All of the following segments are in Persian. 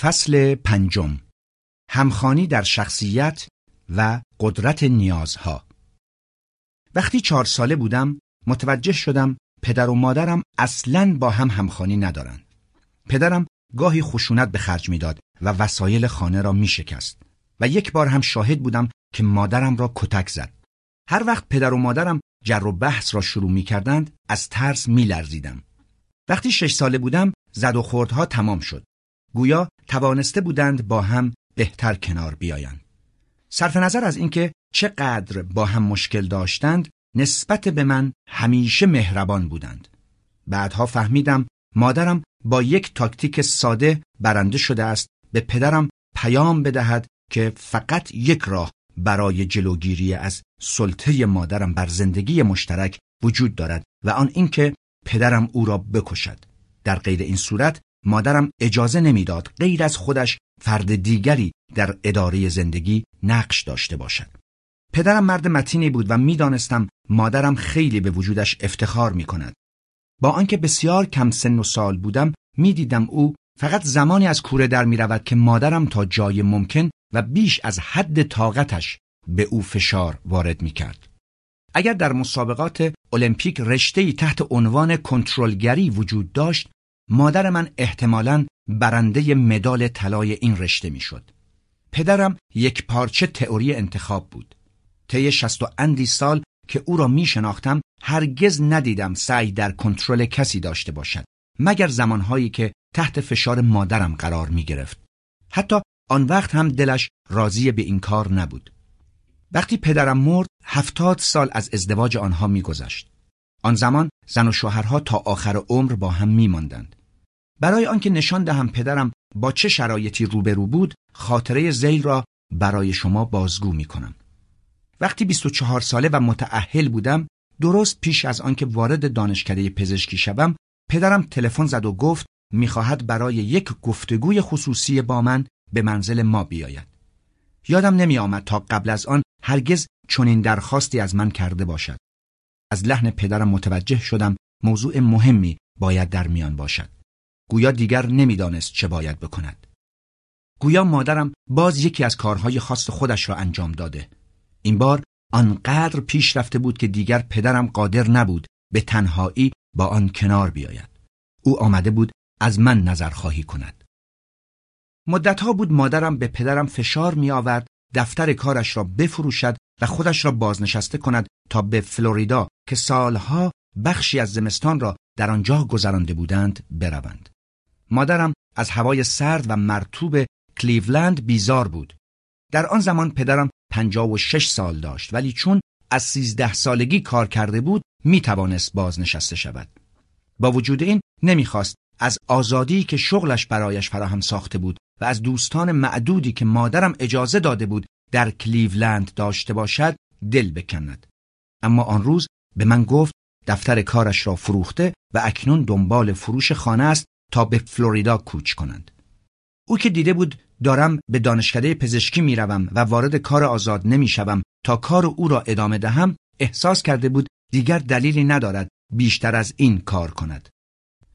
فصل پنجم همخانی در شخصیت و قدرت نیازها وقتی چهار ساله بودم متوجه شدم پدر و مادرم اصلا با هم همخانی ندارند. پدرم گاهی خشونت به خرج می‌داد و وسایل خانه را می شکست و یک بار هم شاهد بودم که مادرم را کتک زد. هر وقت پدر و مادرم جر و بحث را شروع می کردند از ترس می لرزیدم. وقتی شش ساله بودم زد و خوردها تمام شد. گویا توانسته بودند با هم بهتر کنار بیایند. صرف نظر از اینکه چقدر با هم مشکل داشتند نسبت به من همیشه مهربان بودند. بعدها فهمیدم مادرم با یک تاکتیک ساده برنده شده است به پدرم پیام بدهد که فقط یک راه برای جلوگیری از سلطه مادرم بر زندگی مشترک وجود دارد و آن اینکه پدرم او را بکشد. در غیر این صورت مادرم اجازه نمی‌داد غیر از خودش فرد دیگری در اداره زندگی نقش داشته باشد. پدرم مرد متینی بود و می‌دانستم مادرم خیلی به وجودش افتخار می کند. با آنکه بسیار کم سن و سال بودم می‌دیدم او فقط زمانی از کوره در می رود که مادرم تا جای ممکن و بیش از حد طاقتش به او فشار وارد می کرد. اگر در مسابقات المپیک رشته‌ای تحت عنوان کنترلگری وجود داشت مادر من احتمالاً برنده مدال طلای این رشته می‌شد. پدرم یک پارچه تئوری انتخاب بود. طی شست و اندی سال که او را می شناختم هرگز ندیدم سعی در کنترل کسی داشته باشد مگر زمانهایی که تحت فشار مادرم قرار می گرفت. حتی آن وقت هم دلش راضی به این کار نبود. وقتی پدرم مرد هفتاد سال از ازدواج آنها میگذشت. آن زمان زن و شوهرها تا آخر عمر با هم میماندند. برای آنکه نشان دهم پدرم با چه شرایطی روبرو بود خاطره زیل را برای شما بازگو می کنم. وقتی 24 ساله و متعهل بودم درست پیش از آنکه وارد دانشکده پزشکی شوم پدرم تلفن زد و گفت می‌خواهد برای یک گفتگوی خصوصی با من به منزل ما بیاید. یادم نمی آمد تا قبل از آن هرگز چنین درخواستی از من کرده باشد. از لحن پدرم متوجه شدم موضوع مهمی باید در میان باشد. گویا دیگر نمی‌دانست چه باید بکند. گویا مادرم باز یکی از کارهای خاص خودش را انجام داده. این بار آنقدر پیش رفته بود که دیگر پدرم قادر نبود به تنهایی با آن کنار بیاید. او آمده بود از من نظر خواهی کند. مدتها بود مادرم به پدرم فشار می آورد دفتر کارش را بفروشد و خودش را بازنشسته کند تا به فلوریدا که سالها بخشی از زمستان را در آنجا گذرانده بودند بروند. مادرم از هوای سرد و مرتوب کلیولند بیزار بود. در آن زمان پدرم پنجاه و شش سال داشت ولی چون از سیزده سالگی کار کرده بود می توانست بازنشسته شود. با وجود این نمی‌خواست از آزادی که شغلش برایش فراهم ساخته بود و از دوستان معدودی که مادرم اجازه داده بود در کلیولند داشته باشد دل بکند. اما آن روز به من گفت دفتر کارش را فروخته و اکنون دنبال فروش خانه است تا به فلوریدا کوچ کنند. او که دیده بود دارم به دانشکده پزشکی می‌روم و وارد کار آزاد نمی‌شوم تا کار او را ادامه دهم احساس کرده بود دیگر دلیلی ندارد بیشتر از این کار کند.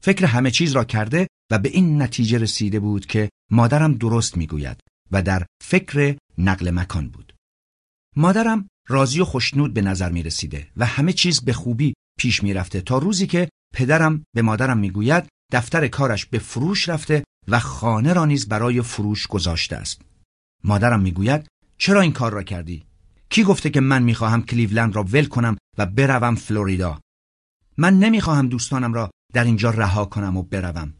فکر همه چیز را کرده و به این نتیجه رسیده بود که مادرم درست می‌گوید و در فکر نقل مکان بود. مادرم راضی و خوشنود به نظر می رسیده و همه چیز به خوبی پیش می رفته تا روزی که پدرم به مادرم می‌گوید دفتر کارش به فروش رفته و خانه را نیز برای فروش گذاشته است. مادرم می‌گوید چرا این کار را کردی؟ کی گفته که من می‌خواهم کلیولند را ول کنم و بروم فلوریدا؟ من نمی‌خواهم دوستانم را در اینجا رها کنم و بروم.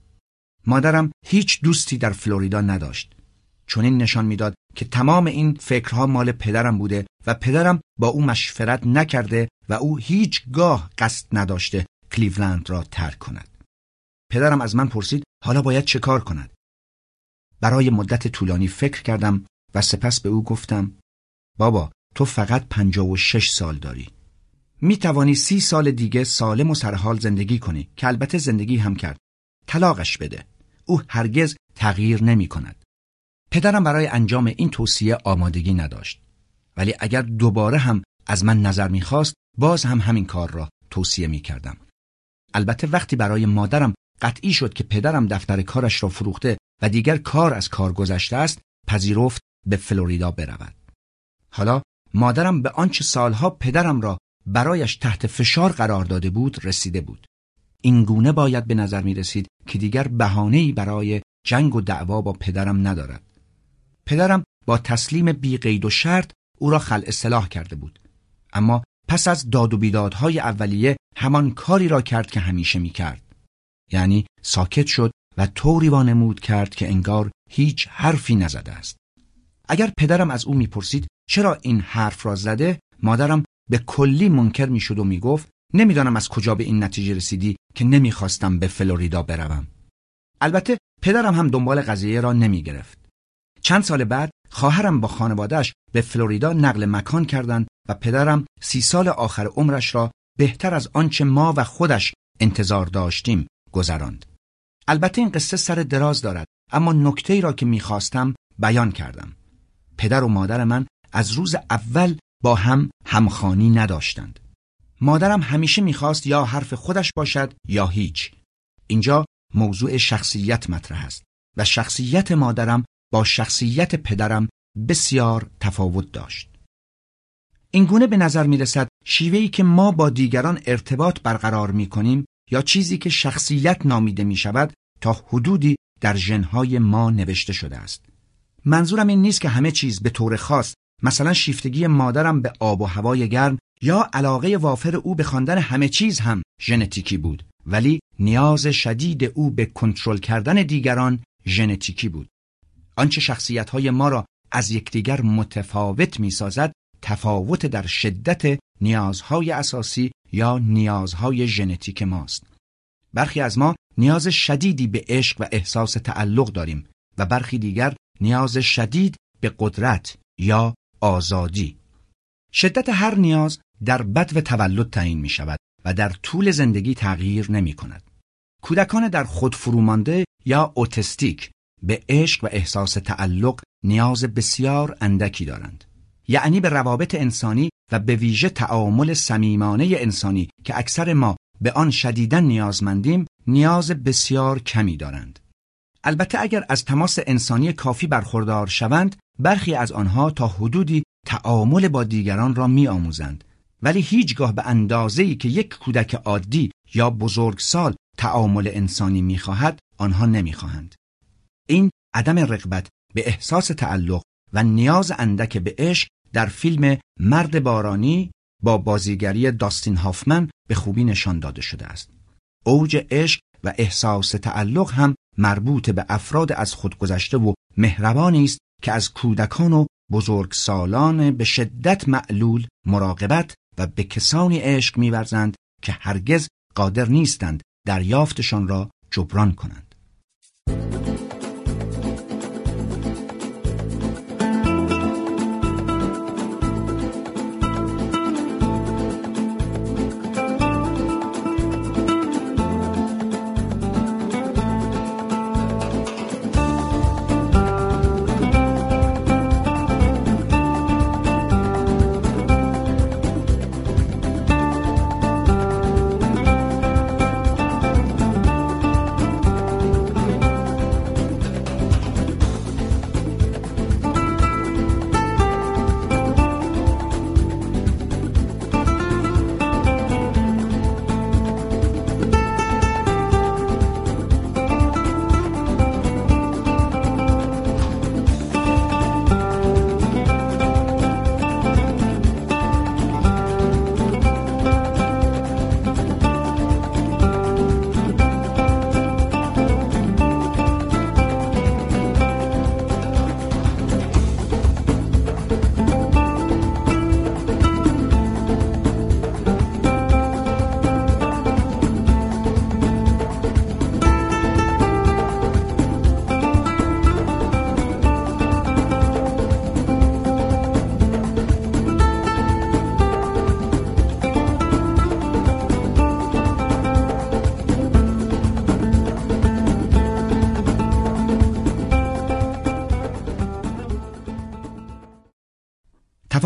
مادرم هیچ دوستی در فلوریدا نداشت. چون این نشان می‌داد که تمام این فکرها مال پدرم بوده و پدرم با او مشورت نکرده و او هیچگاه قصد نداشته کلیولند را ترک کند. پدرم از من پرسید حالا باید چه کار کند؟ برای مدت طولانی فکر کردم و سپس به او گفتم بابا تو فقط پنجاه و شش سال داری. می توانی سی سال دیگه سالم و سرحال زندگی کنی که البته زندگی هم کرد. طلاقش بده. او هرگز تغییر نمی کند. پدرم برای انجام این توصیه آمادگی نداشت. ولی اگر دوباره هم از من نظر می‌خواست باز هم همین کار را توصیه می کردم. البته وقتی برای مادرم قطعی شد که پدرم دفتر کارش را فروخته و دیگر کار از کار گذشته است پذیرفت به فلوریدا برود. حالا مادرم به آنچه سالها پدرم را برایش تحت فشار قرار داده بود رسیده بود. این گونه باید به نظر می رسید که دیگر بهانه‌ای برای جنگ و دعوا با پدرم ندارد. پدرم با تسلیم بی قید و شرط او را خلع اصلاح کرده بود. اما پس از داد و بیدادهای اولیه همان کاری را کرد که همیشه می کرد. یعنی ساکت شد و طوری وانمود کرد که انگار هیچ حرفی نزده است اگر پدرم از او می‌پرسید چرا این حرف را زده مادرم به کلی منکر می‌شد و می‌گفت نمی‌دانم از کجا به این نتیجه رسیدی که نمی‌خواستم به فلوریدا بروم البته پدرم هم دنبال قضیه را نمی گرفت. چند سال بعد خواهرم با خانوادهش به فلوریدا نقل مکان کردند و پدرم سی سال آخر عمرش را بهتر از آنچه ما و خودش انتظار داشتیم گذراند. البته این قصه سر دراز دارد اما نکته ای را که می‌خواستم بیان کردم. پدر و مادر من از روز اول با هم همخانی نداشتند. مادرم همیشه می‌خواست یا حرف خودش باشد یا هیچ. اینجا موضوع شخصیت مطرح است و شخصیت مادرم با شخصیت پدرم بسیار تفاوت داشت. اینگونه به نظر می رسد شیوهی که ما با دیگران ارتباط برقرار می کنیم یا چیزی که شخصیت نامیده می شود تا حدودی در ژنهای ما نوشته شده است. منظورم این نیست که همه چیز به طور خاص مثلا شیفتگی مادرم به آب و هوای گرم یا علاقه وافر او به خواندن همه چیز هم ژنتیکی بود ولی نیاز شدید او به کنترل کردن دیگران ژنتیکی بود آنچه شخصیت های ما را از یکدیگر متفاوت می سازد تفاوت در شدت نیازهای اساسی یا نیازهای ژنتیک ماست برخی از ما نیاز شدیدی به عشق و احساس تعلق داریم و برخی دیگر نیاز شدید به قدرت یا آزادی شدت هر نیاز در بد و تولد تعیین می شود و در طول زندگی تغییر نمی کند. کودکان در خود فرومانده یا اوتستیک به عشق و احساس تعلق نیاز بسیار اندکی دارند. یعنی به روابط انسانی و به ویژه تعامل صمیمانه انسانی که اکثر ما به آن شدیدن نیازمندیم نیاز بسیار کمی دارند. البته اگر از تماس انسانی کافی برخوردار شوند برخی از آنها تا حدودی تعامل با دیگران را می آموزند ولی هیچگاه به اندازه‌ای که یک کودک عادی یا بزرگسال تعامل انسانی می‌خواهد آنها نمی‌خواهند این عدم رغبت به احساس تعلق و نیاز اندک به عشق در فیلم مرد بارانی با بازیگری داستین هافمن به خوبی نشان داده شده است اوج عشق و احساس تعلق هم مربوط به افراد از خود گذشته و مهربانی است که از کودکان و بزرگسالان به شدت معلول مراقبت و به کسانی عشق میورزند که هرگز قادر نیستند دریافتشان را جبران کنند.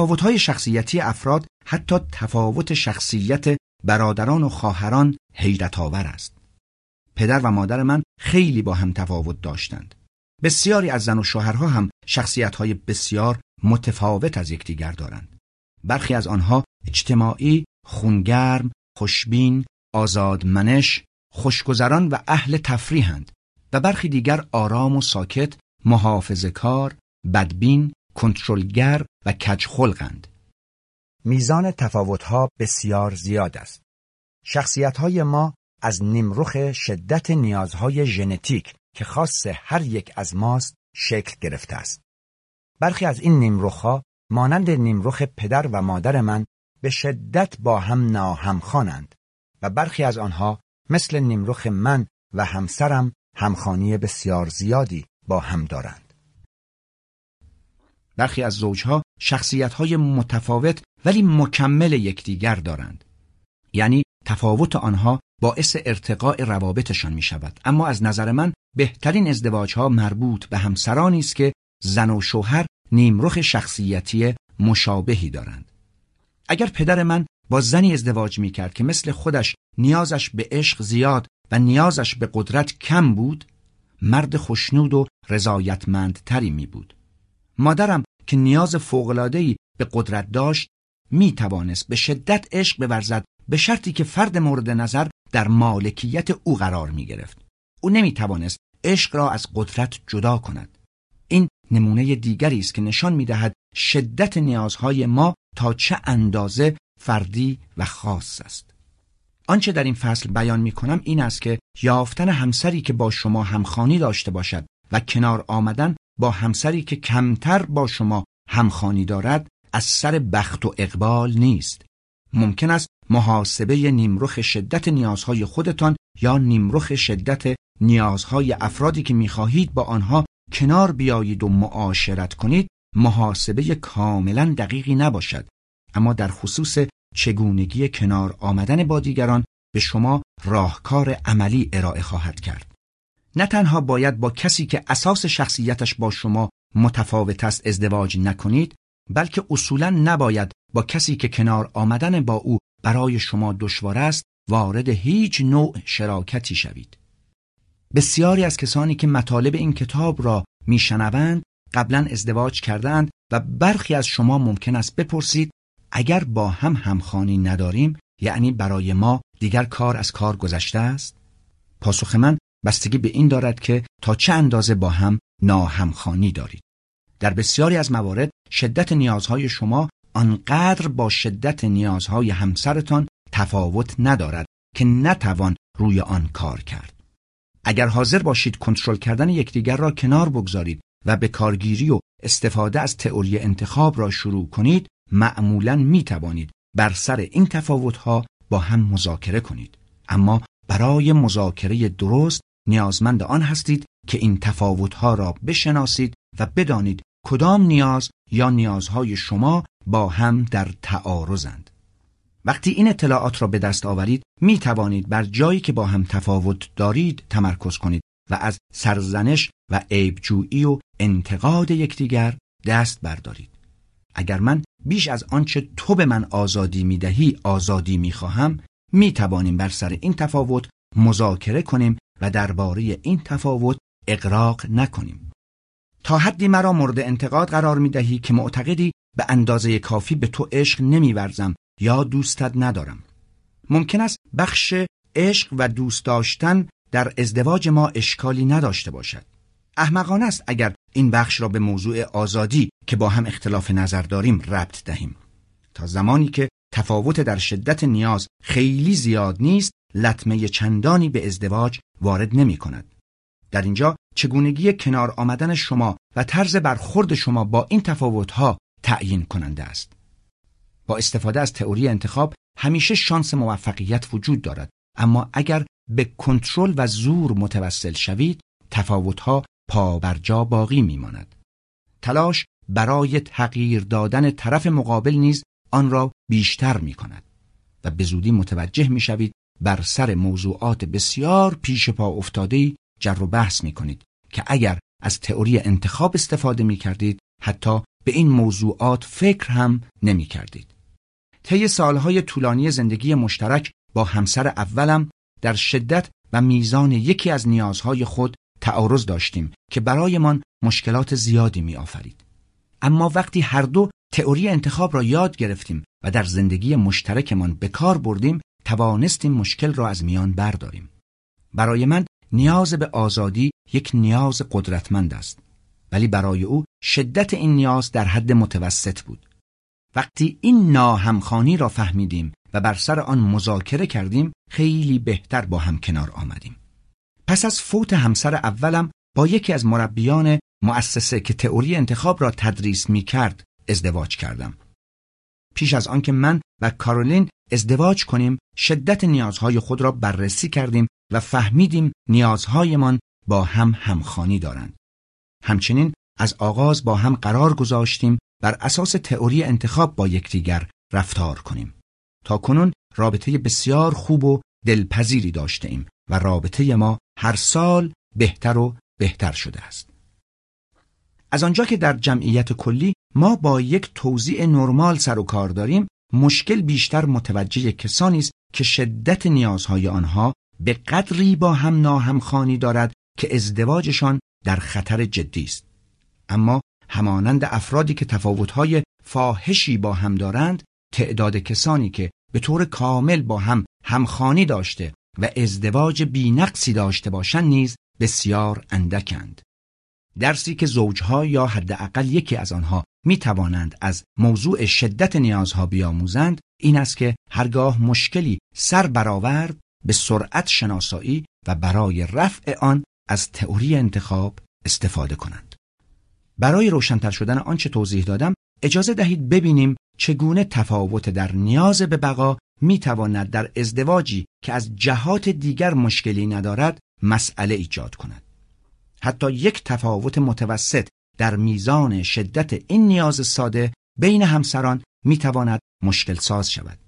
تفاوت‌های شخصیتی افراد حتی تفاوت شخصیت برادران و خواهران حیرت آور است. پدر و مادر من خیلی با هم تفاوت داشتند. بسیاری از زن و شوهرها هم شخصیتهای بسیار متفاوت از یکدیگر دارند. برخی از آنها اجتماعی، خونگرم، خوشبین، آزادمنش، خوشگذران و اهل تفریحند و برخی دیگر آرام و ساکت، محافظه کار، بدبین، کنترلگر و کجخلقند. میزان تفاوتها بسیار زیاد است. شخصیتهای ما از نیمروخ شدت نیازهای ژنتیک که خاص هر یک از ماست شکل گرفته است. برخی از این نیمروخها مانند نیمروخ پدر و مادر من به شدت با هم ناهمخوانند و برخی از آنها مثل نیمروخ من و همسرم همخانی بسیار زیادی با هم دارند. برخی از زوجها شخصیتهای متفاوت ولی مکمل یکدیگر دارند. یعنی تفاوت آنها باعث ارتقاء روابطشان می شود. اما از نظر من بهترین ازدواج ها مربوط به همسرانی است که زن و شوهر نیمرخ شخصیتی مشابهی دارند. اگر پدر من با زنی ازدواج می کرد که مثل خودش نیازش به عشق زیاد و نیازش به قدرت کم بود مرد خوشنود و رضایتمندتری می بود. مادرم که نیاز فوقلادهی به قدرت داشت می توانست به شدت عشق بورزد به شرطی که فرد مورد نظر در مالکیت او قرار می گرفت. او نمی توانست عشق را از قدرت جدا کند. این نمونه دیگری است که نشان می دهد شدت نیازهای ما تا چه اندازه فردی و خاص است. آنچه در این فصل بیان می کنم این است که یافتن همسری که با شما همخانی داشته باشد و کنار آمدن با همسری که کمتر با شما همخانی دارد از سر بخت و اقبال نیست. ممکن است محاسبه نیمرخ شدت نیازهای خودتان یا نیمرخ شدت نیازهای افرادی که می‌خواهید با آنها کنار بیایید و معاشرت کنید محاسبه کاملا دقیقی نباشد اما در خصوص چگونگی کنار آمدن با دیگران به شما راهکار عملی ارائه خواهد کرد نه تنها باید با کسی که اساس شخصیتش با شما متفاوت است ازدواج نکنید بلکه اصولا نباید با کسی که کنار آمدن با او برای شما دشوار است وارد هیچ نوع شراکتی شوید. بسیاری از کسانی که مطالب این کتاب را میشنوند قبلا ازدواج کردند و برخی از شما ممکن است بپرسید اگر با هم همخانی نداریم یعنی برای ما دیگر کار از کار گذشته است؟ پاسخ من بستگی به این دارد که تا چه اندازه با هم ناهمخانی دارید در بسیاری از موارد شدت نیازهای شما آنقدر با شدت نیازهای همسرتان تفاوت ندارد که نتوان روی آن کار کرد. اگر حاضر باشید کنترل کردن یکدیگر را کنار بگذارید و به کارگیری و استفاده از تئوری انتخاب را شروع کنید معمولا می توانید بر سر این تفاوتها با هم مذاکره کنید اما برای مذاکره درست نیازمند آن هستید که این تفاوتها را بشناسید و بدانید کدام نیاز یا نیازهای شما با هم در تعارضند. وقتی این اطلاعات را به دست آورید می توانید بر جایی که با هم تفاوت دارید تمرکز کنید و از سرزنش و عیبجویی و انتقاد یکدیگر دست بردارید. اگر من بیش از آنچه تو به من آزادی می دهی آزادی می خواهم می توانیم بر سر این تفاوت مذاکره کنیم و درباره این تفاوت اقراق نکنیم. تا حدی مرا مورد انتقاد قرار می دهی که معتقدی به اندازه کافی به تو عشق نمیورزم یا دوستت ندارم. ممکن است بخش عشق و دوست داشتن در ازدواج ما اشکالی نداشته باشد. احمقانه است اگر این بخش را به موضوع آزادی که با هم اختلاف نظر داریم ربط دهیم. تا زمانی که تفاوت در شدت نیاز خیلی زیاد نیست لطمه چندانی به ازدواج وارد نمی کند. در اینجا چگونگی کنار آمدن شما و طرز برخورد شما با این تفاوتها تعیین کننده است. با استفاده از تئوری انتخاب همیشه شانس موفقیت وجود دارد اما اگر به کنترل و زور متوسل شوید تفاوتها پا باقی میماند. تلاش برای تغییر دادن طرف مقابل نیز آن را بیشتر می کند و به زودی متوجه می شوید بر سر موضوعات بسیار پیش پا افتاده جر و بحث می کنید که اگر از تئوری انتخاب استفاده می کردید حتی به این موضوعات فکر هم نمی کردید. طی سالهای طولانی زندگی مشترک با همسر اولم در شدت و میزان یکی از نیازهای خود تعارض داشتیم که برایمان مشکلات زیادی می آفرید. اما وقتی هر دو تئوری انتخاب را یاد گرفتیم و در زندگی مشترکمان به کار بردیم توانستیم مشکل را از میان برداریم. برای من نیاز به آزادی یک نیاز قدرتمند است ولی برای او شدت این نیاز در حد متوسط بود. وقتی این ناهمخانی را فهمیدیم و بر سر آن مذاکره کردیم خیلی بهتر با هم کنار آمدیم. پس از فوت همسر اولم با یکی از مربیان مؤسسه که تئوری انتخاب را تدریس می کرد ازدواج کردم. پیش از آنکه من و کارولین ازدواج کنیم شدت نیازهای خود را بررسی کردیم و فهمیدیم نیازهایمان با هم همخانی دارند. همچنین از آغاز با هم قرار گذاشتیم بر اساس تئوری انتخاب با یکدیگر رفتار کنیم. تا کنون رابطه بسیار خوب و دلپذیری داشته ایم و رابطه ما هر سال بهتر و بهتر شده است. از آنجا که در جمعیت کلی ما با یک توزیع نرمال سر و کار داریم مشکل بیشتر متوجه کسانی است که شدت نیازهای آنها به قدری با هم ناهمخانی دارد که ازدواجشان در خطر جدی است. اما همانند افرادی که تفاوتهای فاحشی با هم دارند تعداد کسانی که به طور کامل با هم همخانی داشته و ازدواج بینقصی داشته باشند نیز بسیار اندکند. درسی که زوجها یا حداقل یکی از آنها می توانند از موضوع شدت نیازها بیاموزند این است که هرگاه مشکلی سر برآورد به سرعت شناسایی و برای رفع آن از تئوری انتخاب استفاده کنند. برای روشنتر شدن آنچه توضیح دادم اجازه دهید ببینیم چگونه تفاوت در نیاز به بقا می تواند در ازدواجی که از جهات دیگر مشکلی ندارد مسئله ایجاد کند. حتی یک تفاوت متوسط در میزان شدت این نیاز ساده بین همسران می تواند مشکل ساز شود.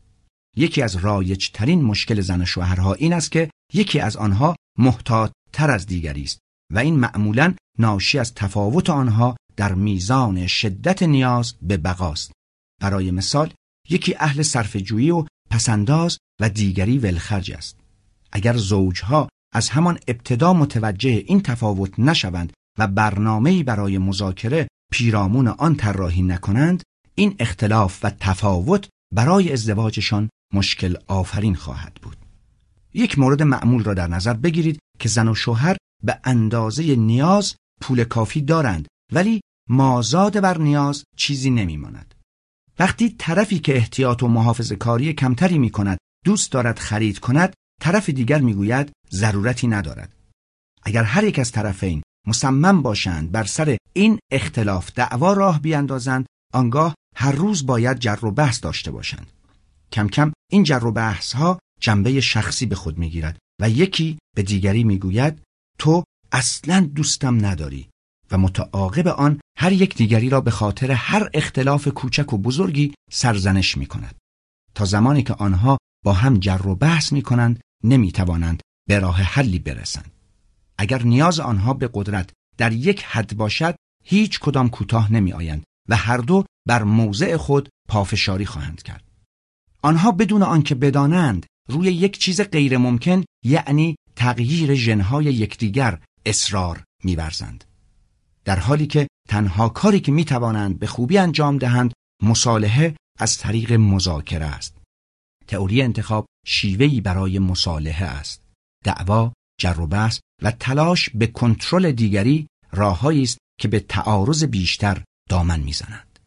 یکی از رایج ترین مشکل زن و شوهرها این است که یکی از آنها محتاط تر از دیگری است و این معمولا ناشی از تفاوت آنها در میزان شدت نیاز به بقاست. برای مثال یکی اهل صرفه‌جویی و پسنداز و دیگری ولخرج است. اگر زوجها از همان ابتدا متوجه این تفاوت نشوند و برنامه‌ای برای مذاکره پیرامون آن طراحی نکنند این اختلاف و تفاوت برای ازدواجشان مشکل آفرین خواهد بود. یک مورد معمول را در نظر بگیرید که زن و شوهر به اندازه نیاز پول کافی دارند ولی مازاد بر نیاز چیزی نمیماند. وقتی طرفی که احتیاط و محافظ کاری کمتری می کند دوست دارد خرید کند طرف دیگر می‌گوید ضرورتی ندارد اگر هر یک از طرفین مصمم باشند بر سر این اختلاف دعوا راه بیاندازند آنگاه هر روز باید جر و بحث داشته باشند کم کم این جر و بحث ها جنبه شخصی به خود می‌گیرد و یکی به دیگری می‌گوید تو اصلا دوستم نداری و متعاقب آن هر یک دیگری را به خاطر هر اختلاف کوچک و بزرگی سرزنش می کند. تا زمانی که آنها با هم جر و بحث می کنند نمی توانند به راه حلی برسند. اگر نیاز آنها به قدرت در یک حد باشد هیچ کدام کوتاه نمی آیند و هر دو بر موضع خود پافشاری خواهند کرد. آنها بدون آنکه بدانند روی یک چیز غیر ممکن یعنی تغییر ژنهای یکدیگر اصرار میورزند. در حالی که تنها کاری که می توانند به خوبی انجام دهند مصالحه از طریق مذاکره است. تئوری انتخاب شیوهی برای مصالحه است. دعوا، جر و بحث و تلاش به کنترل دیگری راههایی است که به تعارض بیشتر دامن می‌زنند.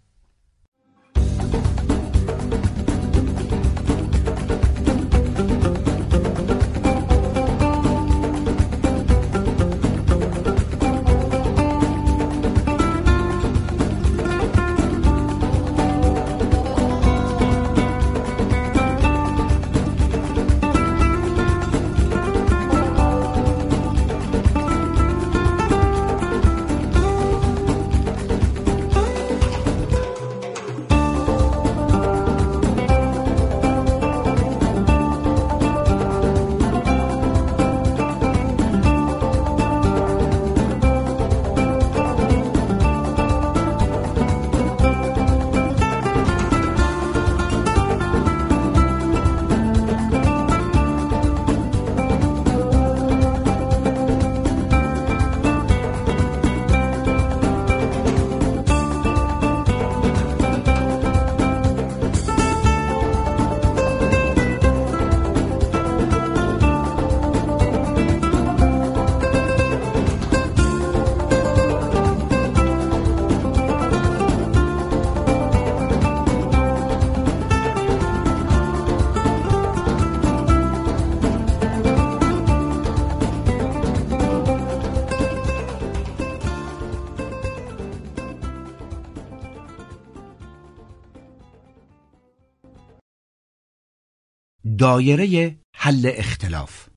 دایره حل اختلاف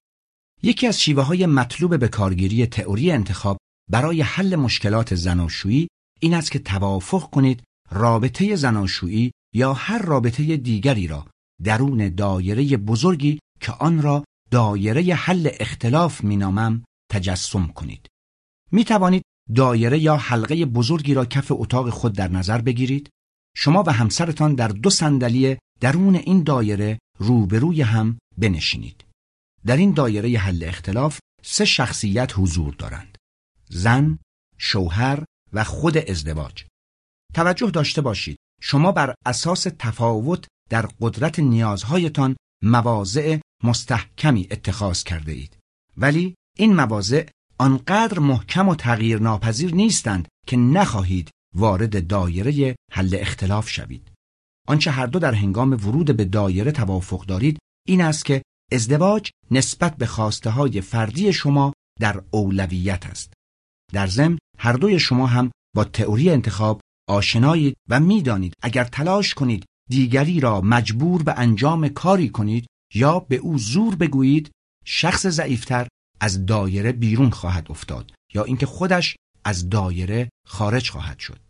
یکی از شیوه های مطلوب به کارگیری تئوری انتخاب برای حل مشکلات زناشویی این است که توافق کنید رابطه زناشویی یا هر رابطه دیگری را درون دایره بزرگی که آن را دایره حل اختلاف مینامم تجسم کنید. می توانید دایره یا حلقه بزرگی را کف اتاق خود در نظر بگیرید. شما و همسرتان در دو صندلی درون این دایره روبروی هم بنشینید. در این دایره حل اختلاف سه شخصیت حضور دارند. زن، شوهر و خود ازدواج. توجه داشته باشید شما بر اساس تفاوت در قدرت نیازهایتان مواضع مستحکمی اتخاذ کرده اید ولی این مواضع آنقدر محکم و تغییر ناپذیر نیستند که نخواهید وارد دایره حل اختلاف شوید آنچه هر دو در هنگام ورود به دایره توافق دارید این است که ازدواج نسبت به خواسته های فردی شما در اولویت است. در ضمن هر دوی شما هم با تئوری انتخاب آشنایید و می‌دانید اگر تلاش کنید دیگری را مجبور به انجام کاری کنید یا به او زور بگویید شخص ضعیفتر از دایره بیرون خواهد افتاد یا اینکه خودش از دایره خارج خواهد شد.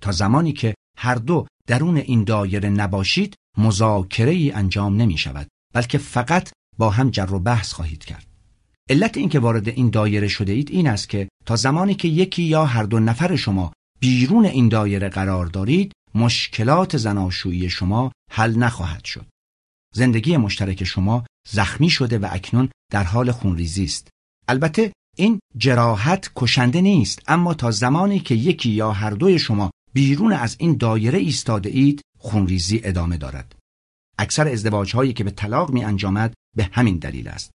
تا زمانی که هر دو درون این دایره نباشید مذاکره ای انجام نمی شود بلکه فقط با هم جر و بحث خواهید کرد. علت اینکه وارد این دایره شده اید این است که تا زمانی که یکی یا هر دو نفر شما بیرون این دایره قرار دارید مشکلات زناشویی شما حل نخواهد شد. زندگی مشترک شما زخمی شده و اکنون در حال خونریزی است. البته این جراحت کشنده نیست اما تا زمانی که یکی یا هر دوی شما بیرون از این دایره ایستاده اید خونریزی ادامه دارد اکثر ازدواج هایی که به طلاق می انجامد به همین دلیل است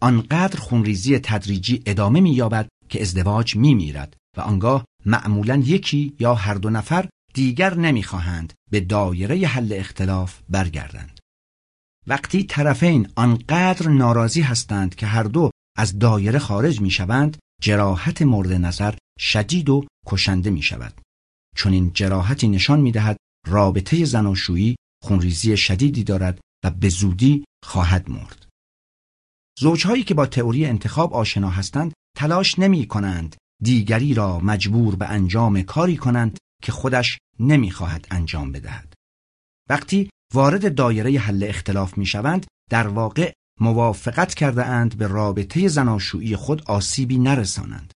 آنقدر خونریزی تدریجی ادامه می یابد که ازدواج می میرد و آنگاه معمولا یکی یا هر دو نفر دیگر نمی‌خواهند به دایره حل اختلاف برگردند. وقتی طرفین آنقدر ناراضی هستند که هر دو از دایره خارج می شوند، جراحت مورد نظر شدید و کشنده می شود. چون این جراحتی نشان می دهد رابطه زناشویی خونریزی شدیدی دارد و به زودی خواهد مرد. زوجهایی که با تئوری انتخاب آشنا هستند تلاش نمی کنند دیگری را مجبور به انجام کاری کنند که خودش نمی‌خواهد انجام بدهد. وقتی وارد دایره حل اختلاف می شوند در واقع موافقت کرده اند به رابطه زناشویی خود آسیبی نرسانند.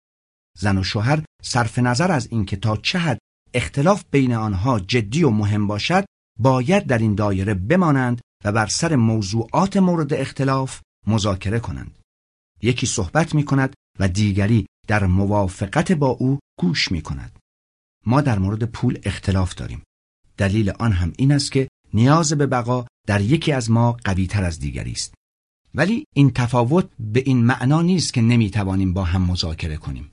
زن و شوهر صرف نظر از اینکه تا چه حد اختلاف بین آنها جدی و مهم باشد باید در این دایره بمانند و بر سر موضوعات مورد اختلاف مذاکره کنند. یکی صحبت می کند و دیگری در موافقت با او گوش می کند. ما در مورد پول اختلاف داریم. دلیل آن هم این است که نیاز به بقا در یکی از ما قوی تر از دیگری است. ولی این تفاوت به این معنا نیست که نمی توانیم با هم مذاکره کنیم.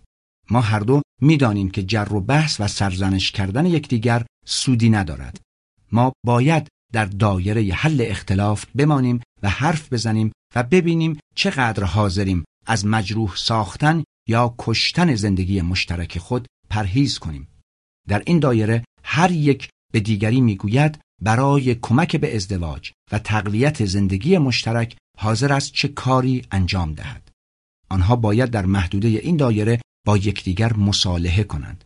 ما هر دو می‌دانیم که جر و بحث و سرزنش کردن یکدیگر سودی ندارد. ما باید در دایره حل اختلاف بمانیم و حرف بزنیم و ببینیم چقدر حاضریم از مجروح ساختن یا کشتن زندگی مشترک خود پرهیز کنیم. در این دایره هر یک به دیگری می‌گوید برای کمک به ازدواج و تقویت زندگی مشترک حاضر است چه کاری انجام دهد. آنها باید در محدوده این دایره با یکدیگر مصالحه کنند.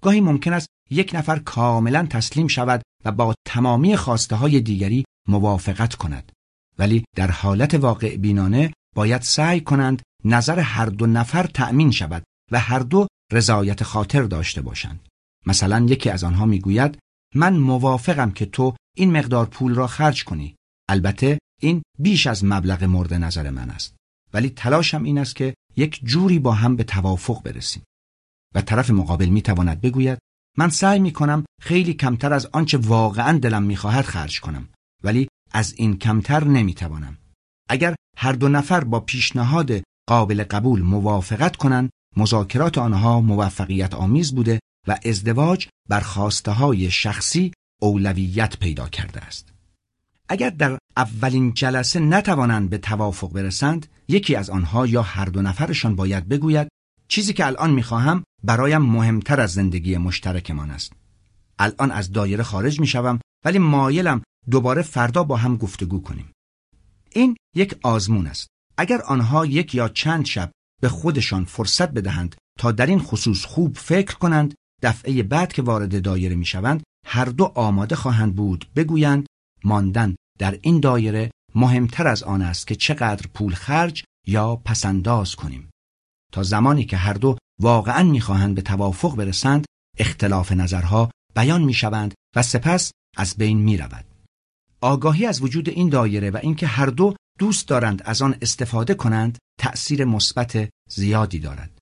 گاهی ممکن است یک نفر کاملا تسلیم شود و با تمامی خواسته های دیگری موافقت کند. ولی در حالت واقع بینانه باید سعی کنند نظر هر دو نفر تأمین شود و هر دو رضایت خاطر داشته باشند. مثلا یکی از آنها می‌گوید من موافقم که تو این مقدار پول را خرج کنی. البته این بیش از مبلغ مورد نظر من است. ولی تلاشم این است که یک جوری با هم به توافق برسیم. و طرف مقابل می‌تواند بگوید من سعی می کنم خیلی کمتر از آنچه واقعا دلم می‌خواهد خرج کنم ولی از این کمتر نمی‌توانم. اگر هر دو نفر با پیشنهاد قابل قبول موافقت کنند مذاکرات آنها موفقیت آمیز بوده و ازدواج بر خواسته های شخصی اولویت پیدا کرده است. اگر در اولین جلسه نتوانند به توافق برسند یکی از آنها یا هر دو نفرشان باید بگوید چیزی که الان می‌خواهم برایم مهمتر از زندگی مشترکمان است. الان از دایره خارج می‌شوم ولی مایلم دوباره فردا با هم گفتگو کنیم. این یک آزمون است اگر آنها یک یا چند شب به خودشان فرصت بدهند تا در این خصوص خوب فکر کنند دفعه بعد که وارد دایره می‌شوند هر دو آماده خواهند بود بگویند ماندن در این دایره مهمتر از آن است که چقدر پول خرج یا پسنداز کنیم. تا زمانی که هر دو واقعا می‌خواهند به توافق برسند اختلاف نظرها بیان می‌شوند و سپس از بین می‌رود. آگاهی از وجود این دایره و اینکه هر دو دوست دارند از آن استفاده کنند تأثیر مثبت زیادی دارد.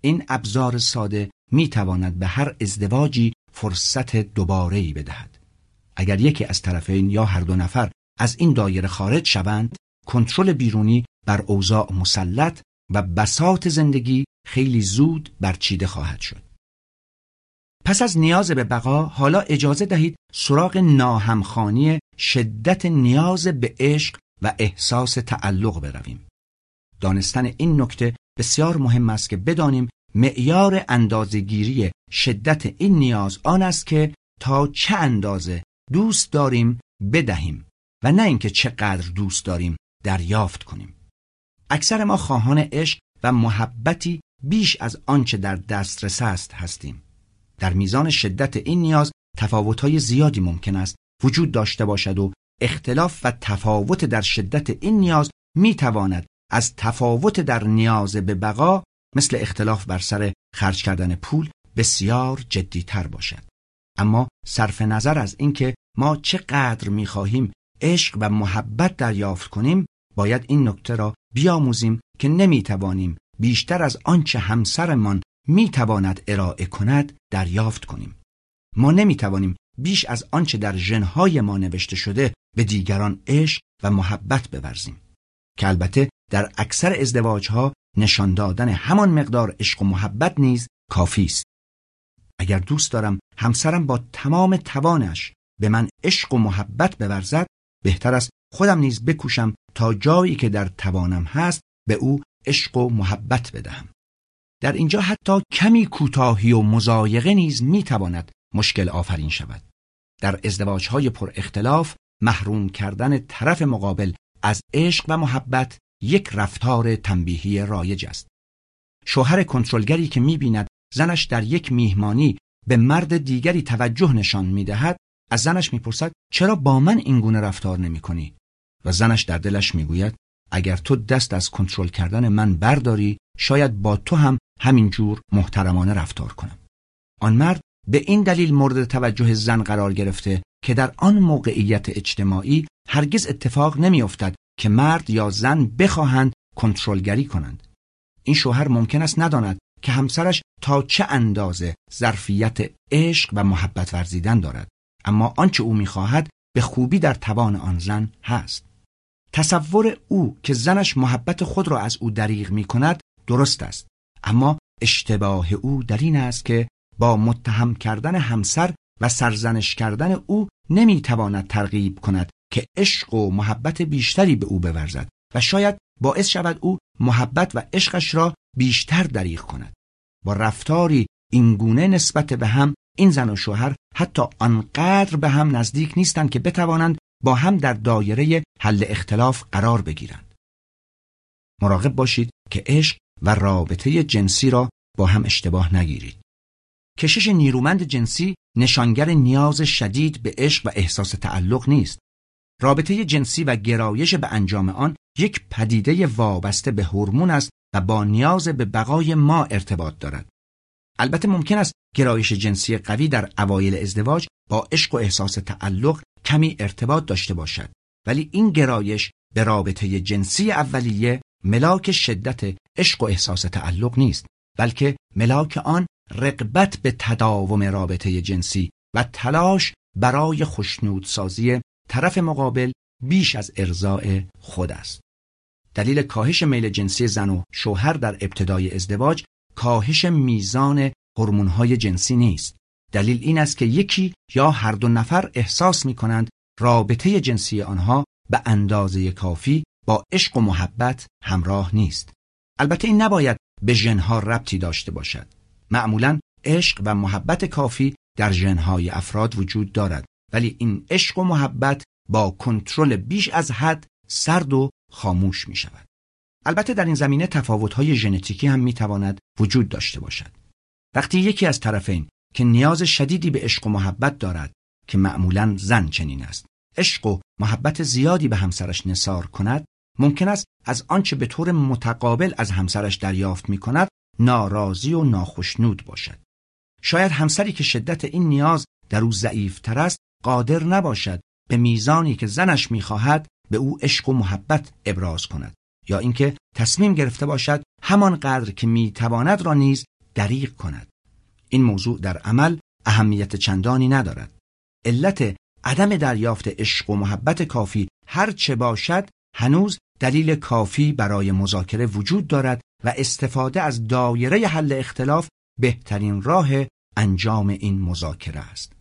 این ابزار ساده می تواند به هر ازدواجی فرصت دوباره ای بدهد. اگر یکی از طرفین یا هر دو نفر از این دایره خارج شوند کنترل بیرونی بر اوضاع مسلط و بساط زندگی خیلی زود برچیده خواهد شد. پس از نیاز به بقا حالا اجازه دهید سراغ ناهمخانی شدت نیاز به عشق و احساس تعلق برویم. دانستن این نکته بسیار مهم است که بدانیم معیار اندازهگیری شدت این نیاز آن است که تا چه اندازه دوست داریم بدهیم. و نه اینکه چقدر دوست داریم دریافت کنیم. اکثر ما خواهان عشق و محبتی بیش از آنچه در دسترس است هستیم. در میزان شدت این نیاز تفاوت‌های زیادی ممکن است وجود داشته باشد و اختلاف و تفاوت در شدت این نیاز می تواند از تفاوت در نیاز به بقا مثل اختلاف بر سر خرج کردن پول بسیار جدیتر باشد. اما صرف نظر از اینکه ما چقدر می خواهیم عشق و محبت دریافت کنیم باید این نکته را بیاموزیم که نمی توانیم بیشتر از آنچه همسرمان می تواند ارائه کند دریافت کنیم. ما نمی توانیم بیش از آنچه در ژنهای ما نوشته شده به دیگران عشق و محبت بورزیم. که البته در اکثر ازدواجها نشان دادن همان مقدار عشق و محبت نیز کافی است. اگر دوست دارم همسرم با تمام توانش به من عشق و محبت بورزد بهتر است خودم نیز بکوشم تا جایی که در توانم هست به او عشق و محبت بدهم. در اینجا حتی کمی کوتاهی و مزایقه نیز می‌تواند مشکل آفرین شود. در ازدواجهای پر اختلاف محروم کردن طرف مقابل از عشق و محبت یک رفتار تنبیهی رایج است. شوهر کنترلگری که می‌بیند زنش در یک میهمانی به مرد دیگری توجه نشان می‌دهد از زنش می‌پرسد چرا با من این گونه رفتار نمی کنی؟ و زنش در دلش می‌گوید اگر تو دست از کنترل کردن من برداری شاید با تو هم همین جور محترمانه رفتار کنم. آن مرد به این دلیل مورد توجه زن قرار گرفته که در آن موقعیت اجتماعی هرگز اتفاق نمیافتد که مرد یا زن بخواهند کنترلگری کنند. این شوهر ممکن است نداند که همسرش تا چه اندازه ظرفیت عشق و محبت ورزیدن دارد. اما آنچه او می‌خواهد به خوبی در توان آن زن هست. تصور او که زنش محبت خود را از او دریغ می کند درست است. اما اشتباه او در این است که با متهم کردن همسر و سرزنش کردن او نمی‌تواند ترغیب کند که عشق و محبت بیشتری به او بورزد و شاید باعث شود او محبت و عشقش را بیشتر دریغ کند. با رفتاری اینگونه نسبت به هم این زن و شوهر حتی آنقدر به هم نزدیک نیستند که بتوانند با هم در دایره حل اختلاف قرار بگیرند. مراقب باشید که عشق و رابطه جنسی را با هم اشتباه نگیرید. کشش نیرومند جنسی نشانگر نیاز شدید به عشق و احساس تعلق نیست. رابطه جنسی و گرایش به انجام آن یک پدیده وابسته به هورمون است و با نیاز به بقای ما ارتباط دارد. البته ممکن است گرایش جنسی قوی در اوایل ازدواج با عشق و احساس تعلق کمی ارتباط داشته باشد. ولی این گرایش به رابطه جنسی اولیه ملاک شدت عشق و احساس تعلق نیست بلکه ملاک آن رقبت به تداوم رابطه جنسی و تلاش برای خشنودسازی طرف مقابل بیش از ارزاع خود است. دلیل کاهش میل جنسی زن و شوهر در ابتدای ازدواج کاهش میزان هورمون‌های جنسی نیست. دلیل این است که یکی یا هر دو نفر احساس می کنند رابطه جنسی آنها به اندازه کافی با عشق و محبت همراه نیست. البته این نباید به ژنها ربطی داشته باشد. معمولا عشق و محبت کافی در ژنهای افراد وجود دارد ولی این عشق و محبت با کنترل بیش از حد سرد و خاموش می شود. البته در این زمینه تفاوت‌های ژنتیکی هم می‌تواند وجود داشته باشد. وقتی یکی از طرفین که نیاز شدیدی به عشق و محبت دارد که معمولا زن چنین است عشق و محبت زیادی به همسرش نصار کند ممکن است از آنچه به طور متقابل از همسرش دریافت می کند ناراضی و ناخشنود باشد شاید همسری که شدت این نیاز در او ضعیفتر است قادر نباشد به میزانی که زنش می‌خواهد به او عشق و محبت ابراز کند یا اینکه تصمیم گرفته باشد همان قدر که می‌تواند را نیز دریغ کند. این موضوع در عمل اهمیت چندانی ندارد. علت عدم دریافت عشق و محبت کافی هر چه باشد هنوز دلیل کافی برای مذاکره وجود دارد و استفاده از دایره حل اختلاف بهترین راه انجام این مذاکره است.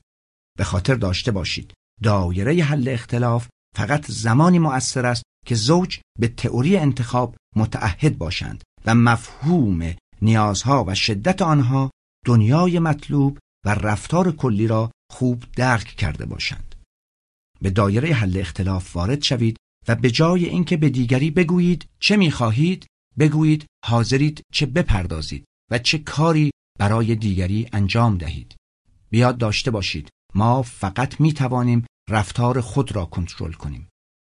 به خاطر داشته باشید دایره حل اختلاف فقط زمانی مؤثر است که زوج به تئوری انتخاب متعهد باشند و مفهوم نیازها و شدت آنها دنیای مطلوب و رفتار کلی را خوب درک کرده باشند. به دایره حل اختلاف وارد شوید و به جای اینکه به دیگری بگویید چه می‌خواهید بگویید حاضرید چه بپردازید و چه کاری برای دیگری انجام دهید. بیاد داشته باشید ما فقط می توانیم رفتار خود را کنترل کنیم.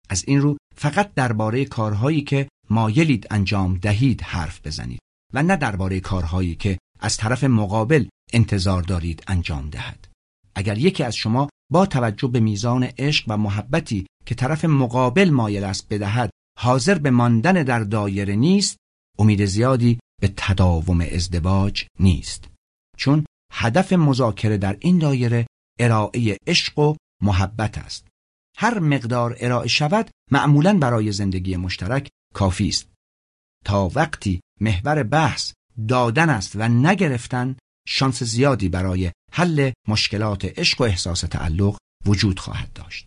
از این رو فقط درباره کارهایی که مایلید انجام دهید حرف بزنید و نه درباره کارهایی که از طرف مقابل انتظار دارید انجام دهد. اگر یکی از شما با توجه به میزان عشق و محبتی که طرف مقابل مایل است بدهد حاضر به ماندن در دایره نیست امید زیادی به تداوم ازدواج نیست. چون هدف مذاکره در این دایره ارائه عشق و محبت است. هر مقدار ارائه شود معمولا برای زندگی مشترک کافی است تا وقتی محور بحث دادن است و نگرفتن شانس زیادی برای حل مشکلات عشق و احساس تعلق وجود خواهد داشت.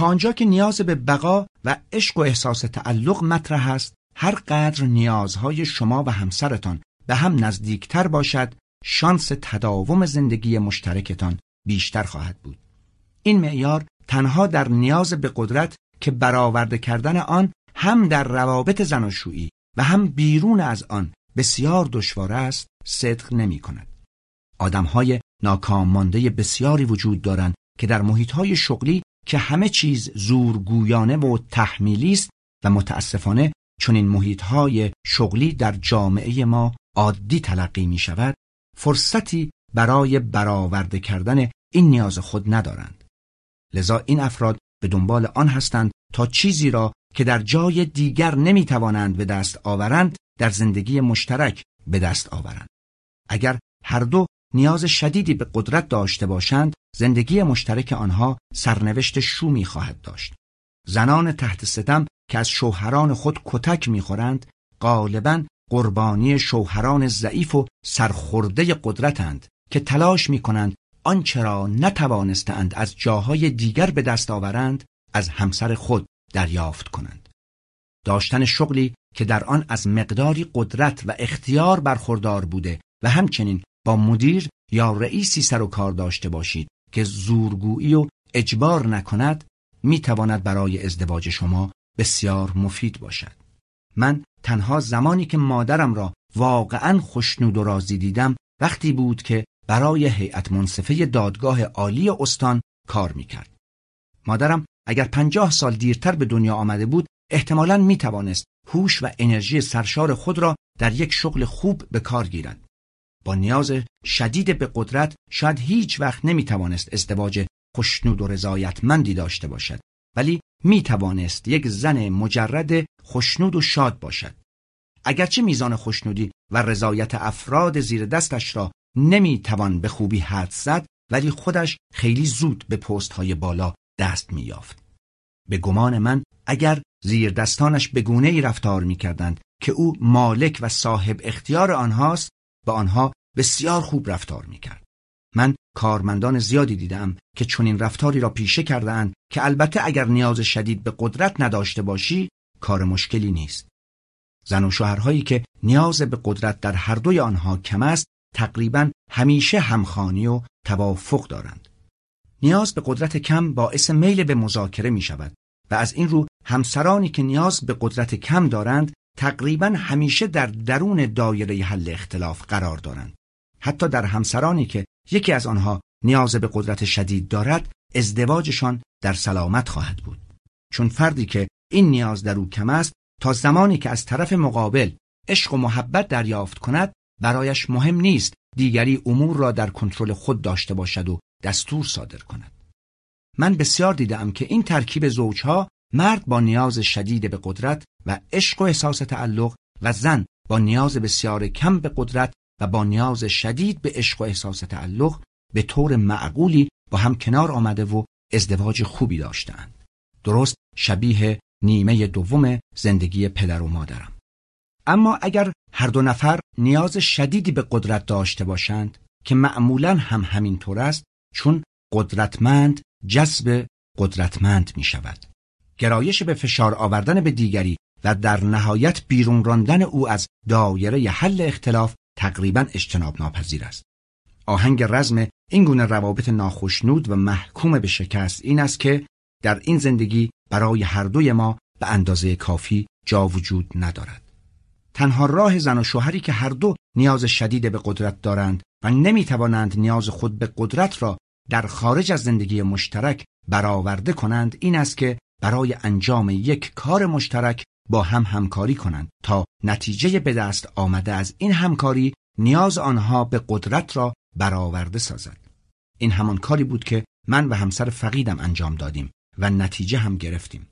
تا آنجا که نیاز به بقا و عشق و احساس تعلق مطرح است هر قدر نیازهای شما و همسرتان به هم نزدیکتر باشد شانس تداوم زندگی مشترکتان بیشتر خواهد بود این معیار تنها در نیاز به قدرت که برآورده کردن آن هم در روابط زناشویی و هم بیرون از آن بسیار دشوار است صدق نمی کند. آدم های ناکام مانده بسیاری وجود دارند که در محیط های شغلی که همه چیز زورگویانه و تحمیلی است و متاسفانه چون این محیط های شغلی در جامعه ما عادی تلقی می شود فرصتی برای برآورده کردن این نیاز خود ندارند. لذا این افراد به دنبال آن هستند تا چیزی را که در جای دیگر نمی توانند به دست آورند در زندگی مشترک به دست آورند. اگر هر دو نیاز شدیدی به قدرت داشته باشند زندگی مشترک آنها سرنوشت شومی خواهد داشت. زنان تحت ستم که از شوهران خود کتک می‌خورند غالبا قربانی شوهران ضعیف و سرخورده قدرتند که تلاش می‌کنند آنچه را نتوانستند از جاهای دیگر به دست آورند از همسر خود دریافت کنند. داشتن شغلی که در آن از مقداری قدرت و اختیار برخوردار بوده و همچنین با مدیر یا رئیسی سر و کار داشته باشید که زورگویی و اجبار نکند می تواند برای ازدواج شما بسیار مفید باشد. من تنها زمانی که مادرم را واقعا خوشنود و راضی دیدم وقتی بود که برای هیئت منصفه دادگاه عالی استان کار می‌کرد. مادرم اگر پنجاه سال دیرتر به دنیا آمده بود احتمالا می توانست هوش و انرژی سرشار خود را در یک شغل خوب به کار گیرد. با نیاز شدید به قدرت شاید هیچ وقت نمی توانست ازدواج خوشنود و رضایتمندی داشته باشد ولی می توانست یک زن مجرد خوشنود و شاد باشد. اگرچه میزان خوشنودی و رضایت افراد زیر دستش را نمی توان به خوبی حد زد ولی خودش خیلی زود به پست های بالا دست می یافت. به گمان من اگر زیر دستانش به گونه ای رفتار می کردند که او مالک و صاحب اختیار آنهاست آنها بسیار خوب رفتار می کرد. من کارمندان زیادی دیدم که چنین رفتاری را پیشه کردهاند که البته اگر نیاز شدید به قدرت نداشته باشی کار مشکلی نیست. زن و شوهرهایی که نیاز به قدرت در هر دوی آنها کم است تقریبا همیشه همخانی و توافق دارند. نیاز به قدرت کم باعث میل به مذاکره می شود و از این رو همسرانی که نیاز به قدرت کم دارند تقریبا همیشه در درون دایره حل اختلاف قرار دارند. حتی در همسرانی که یکی از آنها نیاز به قدرت شدید دارد ازدواجشان در سلامت خواهد بود. چون فردی که این نیاز در او کم است تا زمانی که از طرف مقابل عشق و محبت دریافت کند برایش مهم نیست دیگری امور را در کنترل خود داشته باشد و دستور صادر کند. من بسیار دیدم که این ترکیب زوجها مرد با نیاز شدید به قدرت و عشق و احساس تعلق و زن با نیاز بسیار کم به قدرت و با نیاز شدید به عشق و احساس تعلق به طور معقولی با هم کنار آمده و ازدواج خوبی داشتند. درست شبیه نیمه دوم زندگی پدر و مادرم. اما اگر هر دو نفر نیاز شدیدی به قدرت داشته باشند که معمولا هم همین طور است چون قدرتمند جذب قدرتمند می شود. گرایش به فشار آوردن به دیگری و در نهایت بیرون راندن او از دایره حل اختلاف تقریبا اجتناب ناپذیر است. آهنگ رزم این گونه روابط ناخشنود و محکوم به شکست این است که در این زندگی برای هر دوی ما به اندازه کافی جا وجود ندارد. تنها راه زن و شوهری که هر دو نیاز شدید به قدرت دارند و نمی توانند نیاز خود به قدرت را در خارج از زندگی مشترک برآورده کنند این است که برای انجام یک کار مشترک با هم همکاری کنند تا نتیجه به دست آمده از این همکاری نیاز آنها به قدرت را برآورده سازد این همان کاری بود که من و همسر فقیدم انجام دادیم و نتیجه هم گرفتیم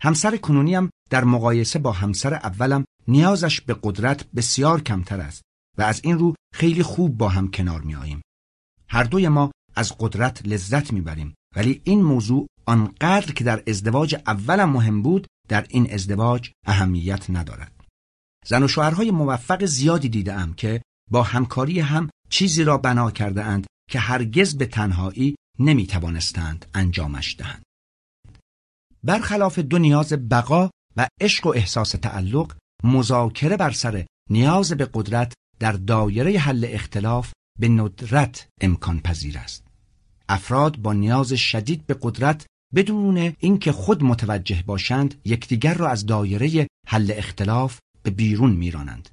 همسر کنونیم در مقایسه با همسر اولم نیازش به قدرت بسیار کمتر است و از این رو خیلی خوب با هم کنار می آییم. هر دوی ما از قدرت لذت می‌بریم ولی این موضوع آنقدر که در ازدواج اولم مهم بود در این ازدواج اهمیت ندارد. زن و شوهرهای موفق زیادی دیدم که با همکاری هم چیزی را بنا کرده اند که هرگز به تنهایی نمی توانستند انجامش دهند. برخلاف دو نیاز بقا و عشق و احساس تعلق مذاکره بر سر نیاز به قدرت در دایره حل اختلاف به ندرت امکان پذیر است. افراد با نیاز شدید به قدرت بدون اینکه خود متوجه باشند یکدیگر را از دایره حل اختلاف به بیرون میرانند.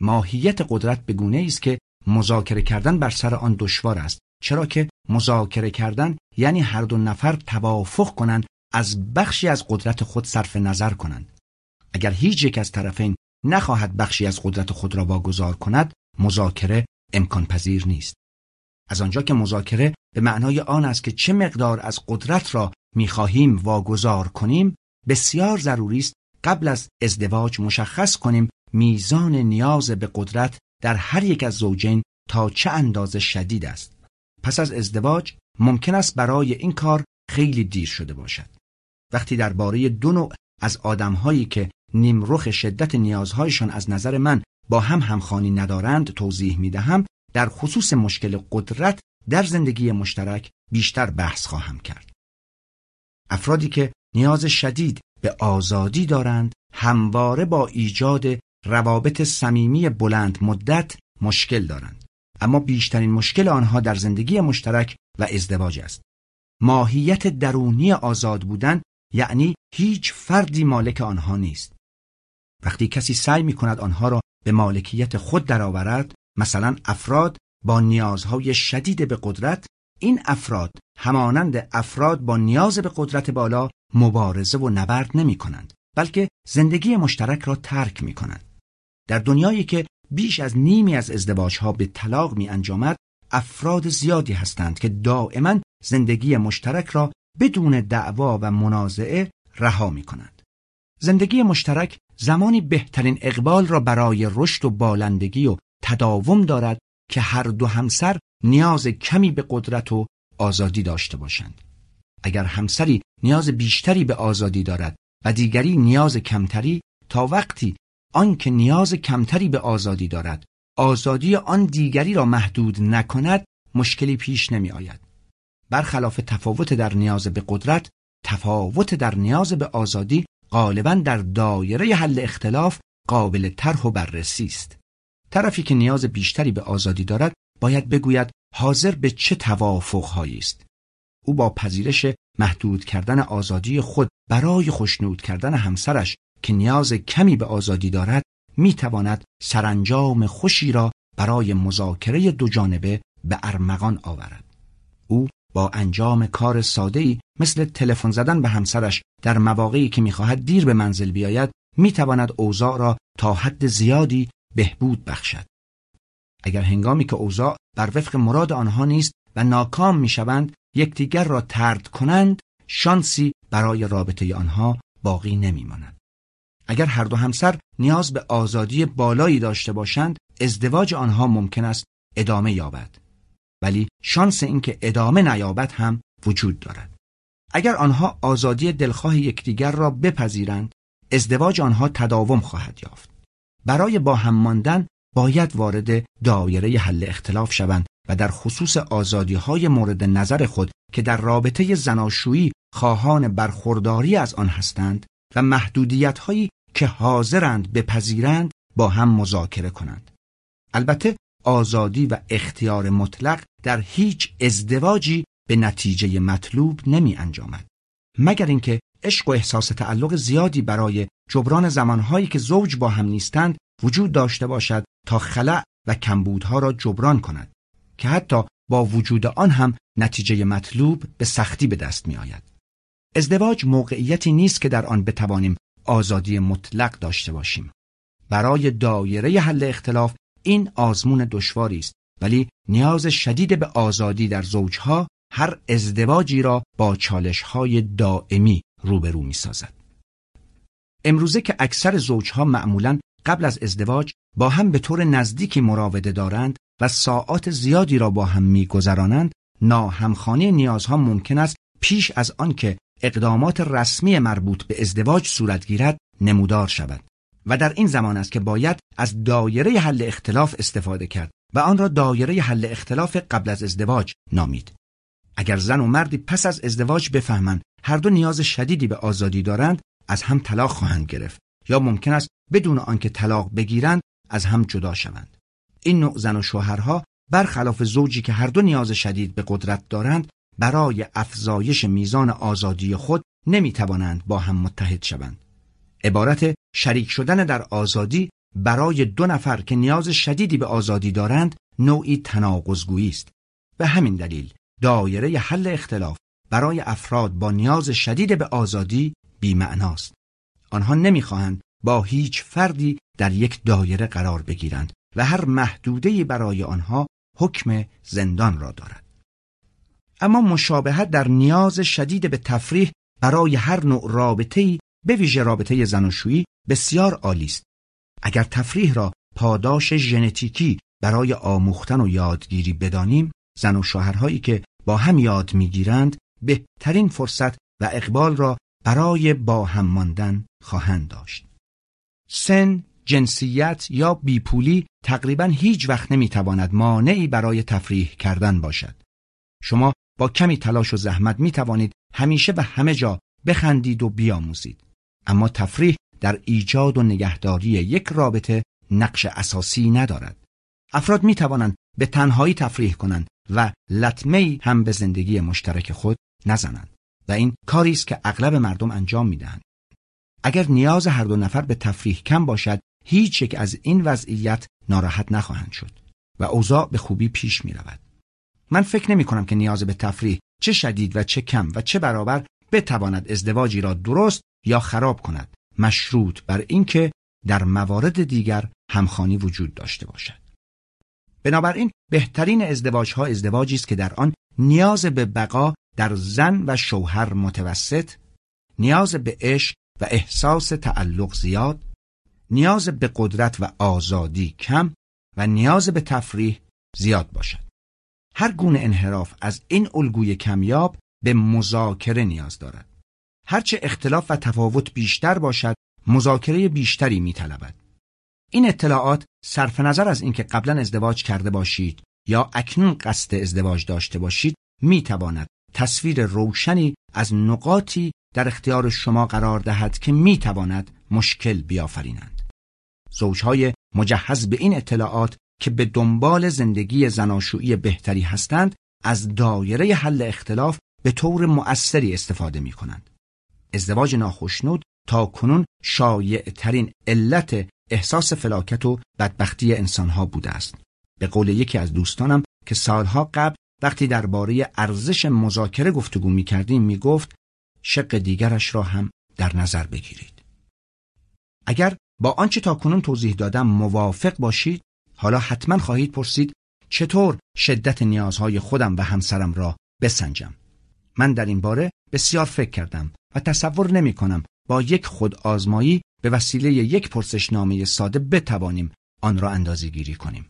ماهیت قدرت به گونه است که مذاکره کردن بر سر آن دشوار است چرا که مذاکره کردن یعنی هر دو نفر توافق کنند از بخشی از قدرت خود صرف نظر کنند اگر هیچ یک از طرفین نخواهد بخشی از قدرت خود را واگذار کند مذاکره امکان پذیر نیست از آنجا که مذاکره به معنای آن است که چه مقدار از قدرت را می‌خواهیم واگذار کنیم بسیار ضروری است قبل از ازدواج مشخص کنیم میزان نیاز به قدرت در هر یک از زوجین تا چه اندازه شدید است. پس از ازدواج ممکن است برای این کار خیلی دیر شده باشد. وقتی درباره دو نوع از آدمهایی که نیمرخ شدت نیازهایشان از نظر من با هم همخوانی ندارند توضیح می دهم در خصوص مشکل قدرت در زندگی مشترک بیشتر بحث خواهم کرد. افرادی که نیاز شدید به آزادی دارند همواره با ایجاد روابط صمیمی بلند مدت مشکل دارند اما بیشترین مشکل آنها در زندگی مشترک و ازدواج است ماهیت درونی آزاد بودن یعنی هیچ فردی مالک آنها نیست. وقتی کسی سعی می کند آنها را به مالکیت خود درآورد، مثلا افراد با نیازهای شدید به قدرت، این افراد همانند افراد با نیاز به قدرت بالا مبارزه و نبرد نمی کنند، بلکه زندگی مشترک را ترک می کنند. در دنیایی که بیش از نیمی از ازدواج ها به طلاق می انجامد افراد زیادی هستند که دائما زندگی مشترک را بدون دعوا و منازعه رها می کنند. زندگی مشترک زمانی بهترین اقبال را برای رشد و بالندگی و تداوم دارد که هر دو همسر نیاز کمی به قدرت و آزادی داشته باشند. اگر همسری نیاز بیشتری به آزادی دارد و دیگری نیاز کمتری تا وقتی آنکه نیاز کمتری به آزادی دارد آزادی آن دیگری را محدود نکند مشکلی پیش نمی آید. برخلاف تفاوت در نیاز به قدرت تفاوت در نیاز به آزادی غالبا در دایره حل اختلاف قابل طرح و بررسی است. طرفی که نیاز بیشتری به آزادی دارد باید بگوید حاضر به چه توافقهایی است. او با پذیرش محدود کردن آزادی خود برای خوشنود کردن همسرش که نیاز کمی به آزادی دارد می تواند سرانجام خوشی را برای مذاکره دو جانبه به ارمغان آورد. او با انجام کار ساده ای مثل تلفن زدن به همسرش در مواقعی که می‌خواهد دیر به منزل بیاید می‌تواند اوضاع را تا حد زیادی بهبود بخشد. اگر هنگامی که اوضاع بر وفق مراد آنها نیست و ناکام می‌شوند یکدیگر را ترد کنند شانسی برای رابطه آنها باقی نمیماند. اگر هر دو همسر نیاز به آزادی بالایی داشته باشند ازدواج آنها ممکن است ادامه یابد ولی شانس اینکه ادامه نیابد هم وجود دارد اگر آنها آزادی دلخواه یکدیگر را بپذیرند ازدواج آنها تداوم خواهد یافت برای با هم ماندن باید وارد دایره حل اختلاف شوند و در خصوص آزادی های مورد نظر خود که در رابطه زناشویی خواهان برخورداری از آن هستند و محدودیت هایی که حاضرند بپذیرند با هم مذاکره کنند. البته آزادی و اختیار مطلق در هیچ ازدواجی به نتیجه مطلوب نمی انجامد. مگر اینکه عشق و احساس تعلق زیادی برای جبران زمانهایی که زوج با هم نیستند وجود داشته باشد تا خلع و کمبودها را جبران کند که حتی با وجود آن هم نتیجه مطلوب به سختی به دست می آید. ازدواج موقعیتی نیست که در آن بتوانیم آزادی مطلق داشته باشیم. برای دایره حل اختلاف این آزمون دشواری است ولی نیاز شدید به آزادی در زوجها هر ازدواجی را با چالشهای دائمی روبرو می سازد. امروزه که اکثر زوجها معمولا قبل از ازدواج با هم به طور نزدیکی مراوده دارند و ساعات زیادی را با هم میگذرانند ناهمخانی نیازها ممکن است پیش از آنکه اقدامات رسمی مربوط به ازدواج صورت گیرد نمودار شود و در این زمان است که باید از دایره حل اختلاف استفاده کرد و آن را دایره حل اختلاف قبل از ازدواج نامید اگر زن و مردی پس از ازدواج بفهمند هر دو نیاز شدیدی به آزادی دارند از هم طلاق خواهند گرفت یا ممکن است بدون آنکه طلاق بگیرند از هم جدا شوند این نوع زن و شوهرها برخلاف زوجی که هر دو نیاز شدید به قدرت دارند برای افزایش میزان آزادی خود نمی توانند با هم متحد شوند. عبارت شریک شدن در آزادی برای دو نفر که نیاز شدیدی به آزادی دارند نوعی تناقضگویی است. به همین دلیل دایره حل اختلاف برای افراد با نیاز شدید به آزادی بیمعناست. آنها نمی‌خواهند با هیچ فردی در یک دایره قرار بگیرند و هر محدوده‌ای برای آنها حکم زندان را دارد. اما مشابهت در نیاز شدید به تفریح برای هر نوع رابطه‌ای به ویژه رابطه زناشویی بسیار عالی است. اگر تفریح را پاداش ژنتیکی برای آموختن و یادگیری بدانیم، زن و شوهرهایی که با هم یاد می‌گیرند بهترین فرصت و اقبال را برای با هم ماندن خواهند داشت. سن، جنسیت یا بیپولی تقریبا هیچ وقت نمی‌تواند مانعی برای تفریح کردن باشد. شما با کمی تلاش و زحمت می توانید همیشه و همه جا بخندید و بیاموزید. اما تفریح در ایجاد و نگهداری یک رابطه نقش اساسی ندارد. افراد می توانند به تنهایی تفریح کنند و لطمه هم به زندگی مشترک خود نزنند. و این کاری است که اغلب مردم انجام می‌دهند. اگر نیاز هر دو نفر به تفریح کم باشد هیچ یک از این وضعیت ناراحت نخواهند شد و اوضاع به خوبی پیش می رود. من فکر نمی کنم که نیاز به تفریح چه شدید و چه کم و چه برابر بتواند ازدواجی را درست یا خراب کند مشروط بر اینکه در موارد دیگر همخانی وجود داشته باشد. بنابراین بهترین ازدواج ها ازدواجی است که در آن نیاز به بقا در زن و شوهر متوسط نیاز به عشق و احساس تعلق زیاد نیاز به قدرت و آزادی کم و نیاز به تفریح زیاد باشد. هر گونه انحراف از این الگوی کمیاب به مذاکره نیاز دارد. هرچه اختلاف و تفاوت بیشتر باشد مذاکره بیشتری میطلبد. این اطلاعات صرف نظر از اینکه قبلا ازدواج کرده باشید یا اکنون قصد ازدواج داشته باشید می تواند تصویر روشنی از نقاطی در اختیار شما قرار دهد که می تواند مشکل بیافرینند. زوجهای مجهز به این اطلاعات که به دنبال زندگی زناشویی بهتری هستند از دایره حل اختلاف به طور مؤثری استفاده می کنند. ازدواج ناخشنود تا کنون شایع ترین علت احساس فلاکت و بدبختی انسانها بوده است. به قول یکی از دوستانم که سالها قبل وقتی درباره ارزش مذاکره گفتگو می کردیم می گفت شق دیگرش را هم در نظر بگیرید. اگر با آنچه تا کنون توضیح دادم موافق باشید حالا حتما خواهید پرسید چطور شدت نیازهای خودم و همسرم را بسنجم. من در این باره بسیار فکر کردم و تصور نمی کنم با یک خود آزمایی به وسیله یک پرسشنامه ساده بتوانیم آن را اندازه گیری کنیم.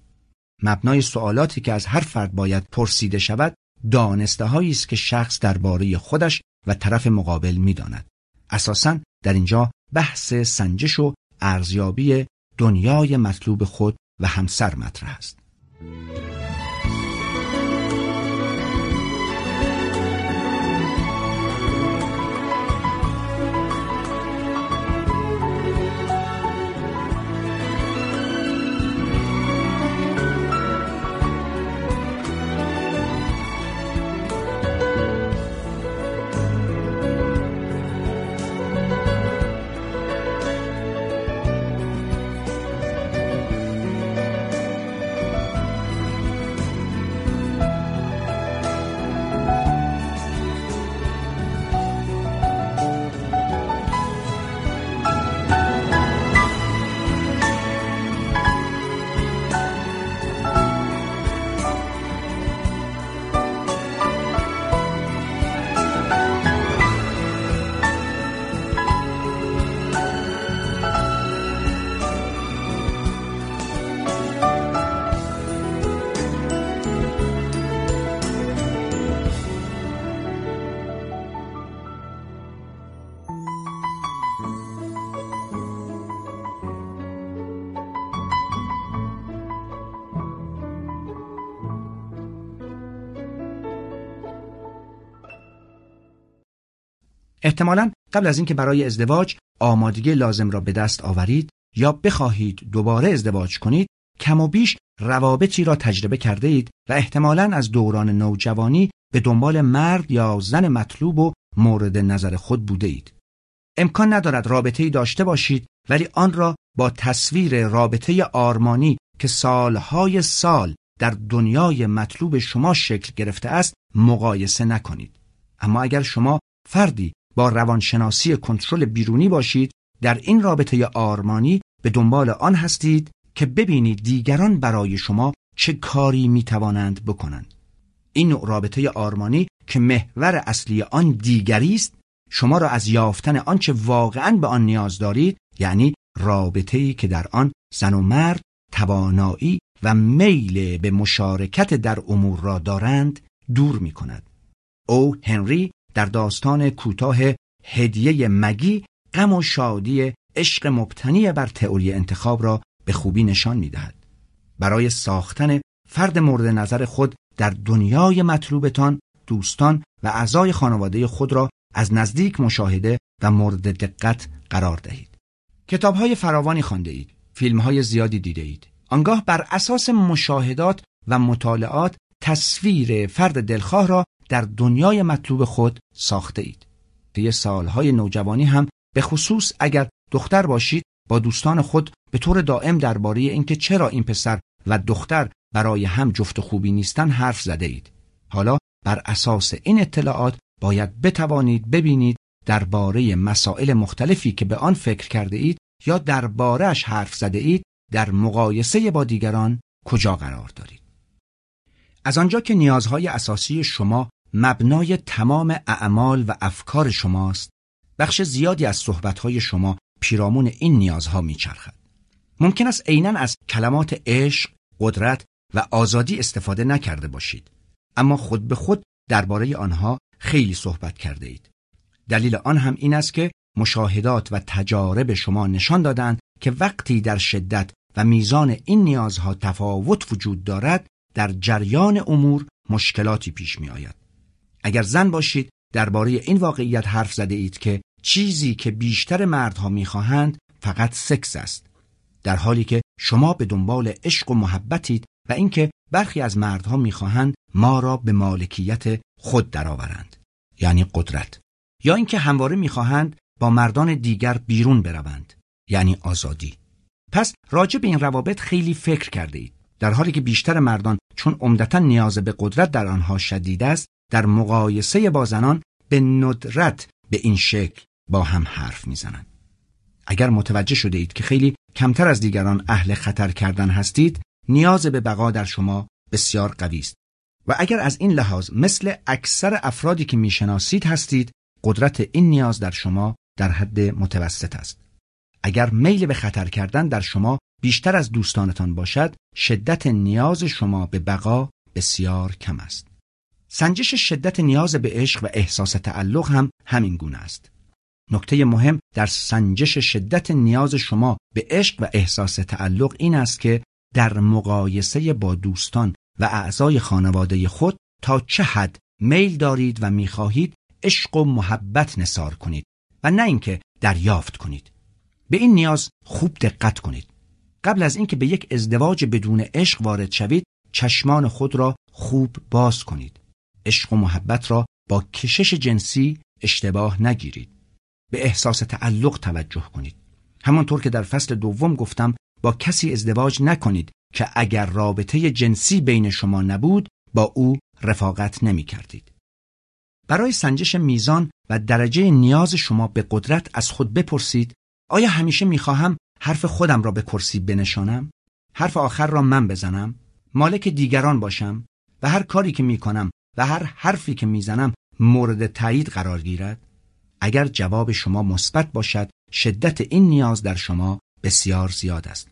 مبنای سوالاتی که از هر فرد باید پرسیده شود دانسته هایی است که شخص درباره خودش و طرف مقابل می‌داند. اساسا در اینجا بحث سنجش و ارزیابی دنیای مطلوب خود و همسر مطرح است. احتمالا قبل از اینکه برای ازدواج آمادگی لازم را به دست آورید یا بخواهید دوباره ازدواج کنید کم و بیش روابطی را تجربه کرده اید و احتمالا از دوران نوجوانی به دنبال مرد یا زن مطلوب و مورد نظر خود بوده اید. امکان ندارد رابطه داشته باشید ولی آن را با تصویر رابطه آرمانی که سالهای سال در دنیای مطلوب شما شکل گرفته است مقایسه نکنید. اما اگر شما فردی روانشناسی کنترل بیرونی باشید در این رابطه آرمانی به دنبال آن هستید که ببینید دیگران برای شما چه کاری می توانند بکنند این نوع رابطه آرمانی که محور اصلی آن دیگری است شما را از یافتن آنچه واقعا به آن نیاز دارید یعنی رابطه ای که در آن زن و مرد توانایی و میل به مشارکت در امور را دارند دور می کند. او هنری در داستان کوتاه هدیه مگی غم و شادی عشق مبتنی بر تئوری انتخاب را به خوبی نشان می‌دهد. برای ساختن فرد مورد نظر خود در دنیای مطلوبتان دوستان و اعضای خانواده خود را از نزدیک مشاهده و مورد دقت قرار دهید. کتاب های فراوانی خانده اید فیلم های زیادی دیده اید. آنگاه بر اساس مشاهدات و مطالعات تصویر فرد دلخواه را در دنیای مطلوب خود ساخته اید. طی سالهای نوجوانی هم به خصوص اگر دختر باشید با دوستان خود به طور دائم درباره اینکه چرا این پسر و دختر برای هم جفت خوبی نیستن حرف زده اید. حالا بر اساس این اطلاعات باید بتوانید ببینید درباره مسائل مختلفی که به آن فکر کرده اید یا دربارهش حرف زده اید در مقایسه با دیگران کجا قرار دارید. از آنجا که نیازهای اساسی شما مبنای تمام اعمال و افکار شماست، بخش زیادی از صحبتهای شما پیرامون این نیازها میچرخد. ممکن است عینا از کلمات عشق، قدرت و آزادی استفاده نکرده باشید، اما خود به خود درباره آنها خیلی صحبت کرده اید. دلیل آن هم این است که مشاهدات و تجارب شما نشان دادند که وقتی در شدت و میزان این نیازها تفاوت وجود دارد در جریان امور مشکلاتی پیش می آید. اگر زن باشید درباره این واقعیت حرف زده اید که چیزی که بیشتر مردها می‌خواهند فقط سکس است. در حالی که شما به دنبال عشق و محبتید و اینکه برخی از مردها می‌خواهند ما را به مالکیت خود درآورند یعنی قدرت. یا اینکه همواره می‌خواهند با مردان دیگر بیرون بروند یعنی آزادی. پس راجع به این روابط خیلی فکر کرده اید. در حالی که بیشتر مردان چون عمدتا نیاز به قدرت در آنها شدید است در مقایسه با زنان به ندرت به این شکل با هم حرف می‌زنند. اگر متوجه شده اید که خیلی کمتر از دیگران اهل خطر کردن هستید نیاز به بقا در شما بسیار قوی است. و اگر از این لحاظ مثل اکثر افرادی که می‌شناسید هستید قدرت این نیاز در شما در حد متوسط است. اگر میل به خطر کردن در شما بیشتر از دوستانتان باشد شدت نیاز شما به بقا بسیار کم است. سنجش شدت نیاز به عشق و احساس تعلق هم همین گونه است. نکته مهم در سنجش شدت نیاز شما به عشق و احساس تعلق این است که در مقایسه با دوستان و اعضای خانواده خود تا چه حد میل دارید و می‌خواهید عشق و محبت نصار کنید و نه اینکه دریافت کنید. به این نیاز خوب دقت کنید. قبل از اینکه به یک ازدواج بدون عشق وارد شوید چشمان خود را خوب باز کنید. عشق و محبت را با کشش جنسی اشتباه نگیرید به احساس تعلق توجه کنید همانطور که در فصل دوم گفتم با کسی ازدواج نکنید که اگر رابطه جنسی بین شما نبود با او رفاقت نمی کردید. برای سنجش میزان و درجه نیاز شما به قدرت از خود بپرسید آیا همیشه می‌خواهم حرف خودم را به کرسی بنشانم؟ حرف آخر را من بزنم؟ مالک دیگران باشم؟ و هر کاری که می‌کنم و هر حرفی که می‌زنم مورد تایید قرار گیرد؟ اگر جواب شما مثبت باشد شدت این نیاز در شما بسیار زیاد است.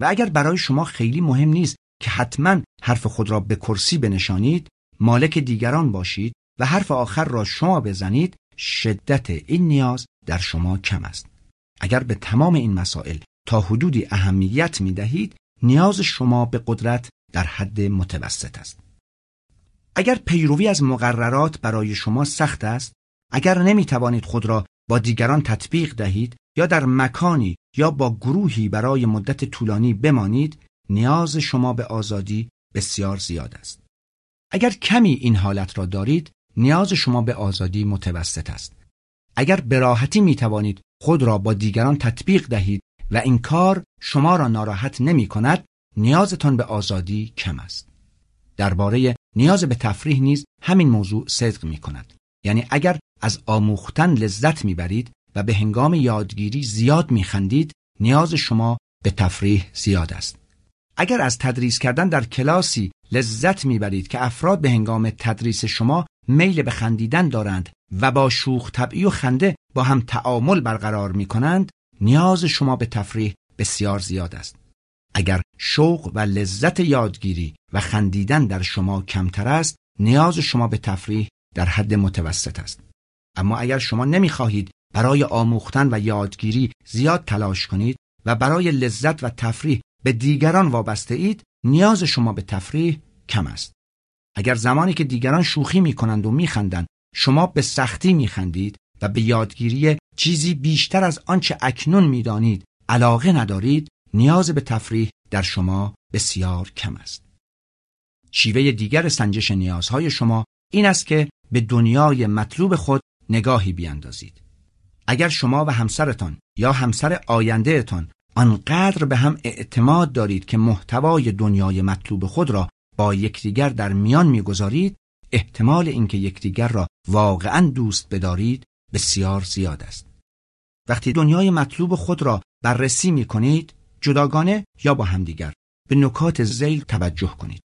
و اگر برای شما خیلی مهم نیست که حتما حرف خود را به کرسی بنشانید مالک دیگران باشید و حرف آخر را شما بزنید شدت این نیاز در شما کم است. اگر به تمام این مسائل تا حدودی اهمیت می دهید نیاز شما به قدرت در حد متوسط است. اگر پیروی از مقررات برای شما سخت است اگر نمی توانید خود را با دیگران تطبیق دهید یا در مکانی یا با گروهی برای مدت طولانی بمانید نیاز شما به آزادی بسیار زیاد است. اگر کمی این حالت را دارید نیاز شما به آزادی متوسط است. اگر به راحتی می توانید خود را با دیگران تطبیق دهید و این کار شما را ناراحت نمی کند نیازتان به آزادی کم است. درباره نیاز به تفریح نیز همین موضوع صدق می کند یعنی اگر از آموختن لذت می‌برید و به هنگام یادگیری زیاد میخندید نیاز شما به تفریح زیاد است. اگر از تدریس کردن در کلاسی لذت می‌برید که افراد به هنگام تدریس شما میل به خندیدن دارند و با شوخ طبعی و خنده با هم تعامل برقرار می کنند نیاز شما به تفریح بسیار زیاد است. اگر شوق و لذت یادگیری و خندیدن در شما کمتر است نیاز شما به تفریح در حد متوسط است. اما اگر شما نمی‌خواهید برای آموختن و یادگیری زیاد تلاش کنید و برای لذت و تفریح به دیگران وابسته اید نیاز شما به تفریح کم است. اگر زمانی که دیگران شوخی می کنند و میخندند شما به سختی میخندید و به یادگیری چیزی بیشتر از آنچه اکنون می‌دانید علاقه ندارید نیاز به تفریح در شما بسیار کم است شیوه دیگر سنجش نیازهای شما این است که به دنیای مطلوب خود نگاهی بیاندازید. اگر شما و همسرتان یا همسر آیندهتان آنقدر به هم اعتماد دارید که محتوای دنیای مطلوب خود را با یکدیگر در میان می‌گذارید احتمال اینکه یکدیگر را واقعا دوست بدارید بسیار زیاد است وقتی دنیای مطلوب خود را بررسی می کنید جداگانه یا با همدیگر. به نکات زیل توجه کنید.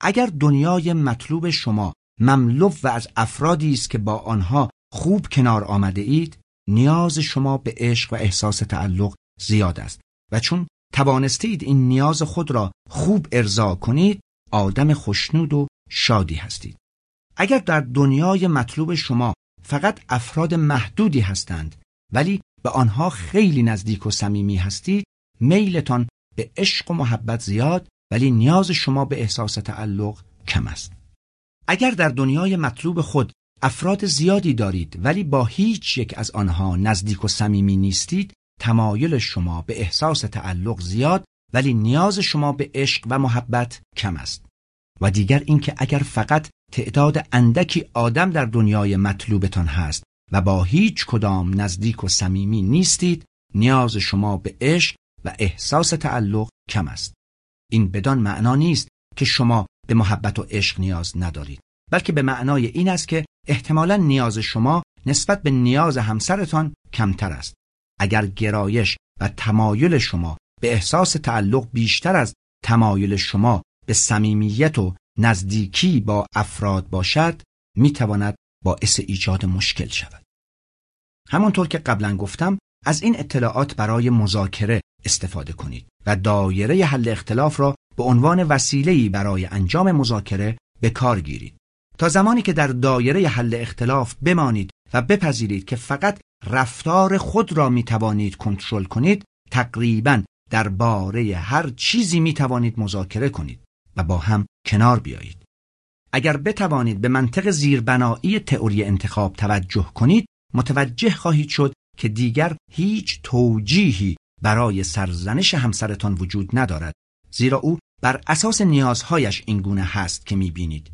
اگر دنیای مطلوب شما مملو و از افرادی است که با آنها خوب کنار آمده اید نیاز شما به عشق و احساس تعلق زیاد است. و چون توانستید این نیاز خود را خوب ارضا کنید آدم خوشنود و شادی هستید. اگر در دنیای مطلوب شما فقط افراد محدودی هستند ولی به آنها خیلی نزدیک و صمیمی هستید میلتان به عشق و محبت زیاد ولی نیاز شما به احساس تعلق کم است. اگر در دنیای مطلوب خود افراد زیادی دارید ولی با هیچ یک از آنها نزدیک و صمیمی نیستید تمایل شما به احساس تعلق زیاد ولی نیاز شما به عشق و محبت کم است. و دیگر اینکه اگر فقط تعداد اندکی آدم در دنیای مطلوبتان هست و با هیچ کدام نزدیک و صمیمی نیستید نیاز شما به عشق و احساس تعلق کم است. این بدان معنا نیست که شما به محبت و عشق نیاز ندارید بلکه به معنای این است که احتمالا نیاز شما نسبت به نیاز همسرتان کمتر است. اگر گرایش و تمایل شما به احساس تعلق بیشتر از تمایل شما به صمیمیت و نزدیکی با افراد باشد می تواند باعث ایجاد مشکل شود. همانطور که قبلا گفتم از این اطلاعات برای مذاکره استفاده کنید و دایره حل اختلاف را به عنوان وسیله‌ای برای انجام مذاکره به کار گیرید. تا زمانی که در دایره حل اختلاف بمانید و بپذیرید که فقط رفتار خود را می توانید کنترل کنید تقریبا درباره هر چیزی می توانید مذاکره کنید و با هم کنار بیایید. اگر بتوانید به منطق زیربنایی تئوری انتخاب توجه کنید متوجه خواهید شد که دیگر هیچ توجیهی برای سرزنش همسرتان وجود ندارد. زیرا او بر اساس نیازهایش این گونه هست که می‌بینید.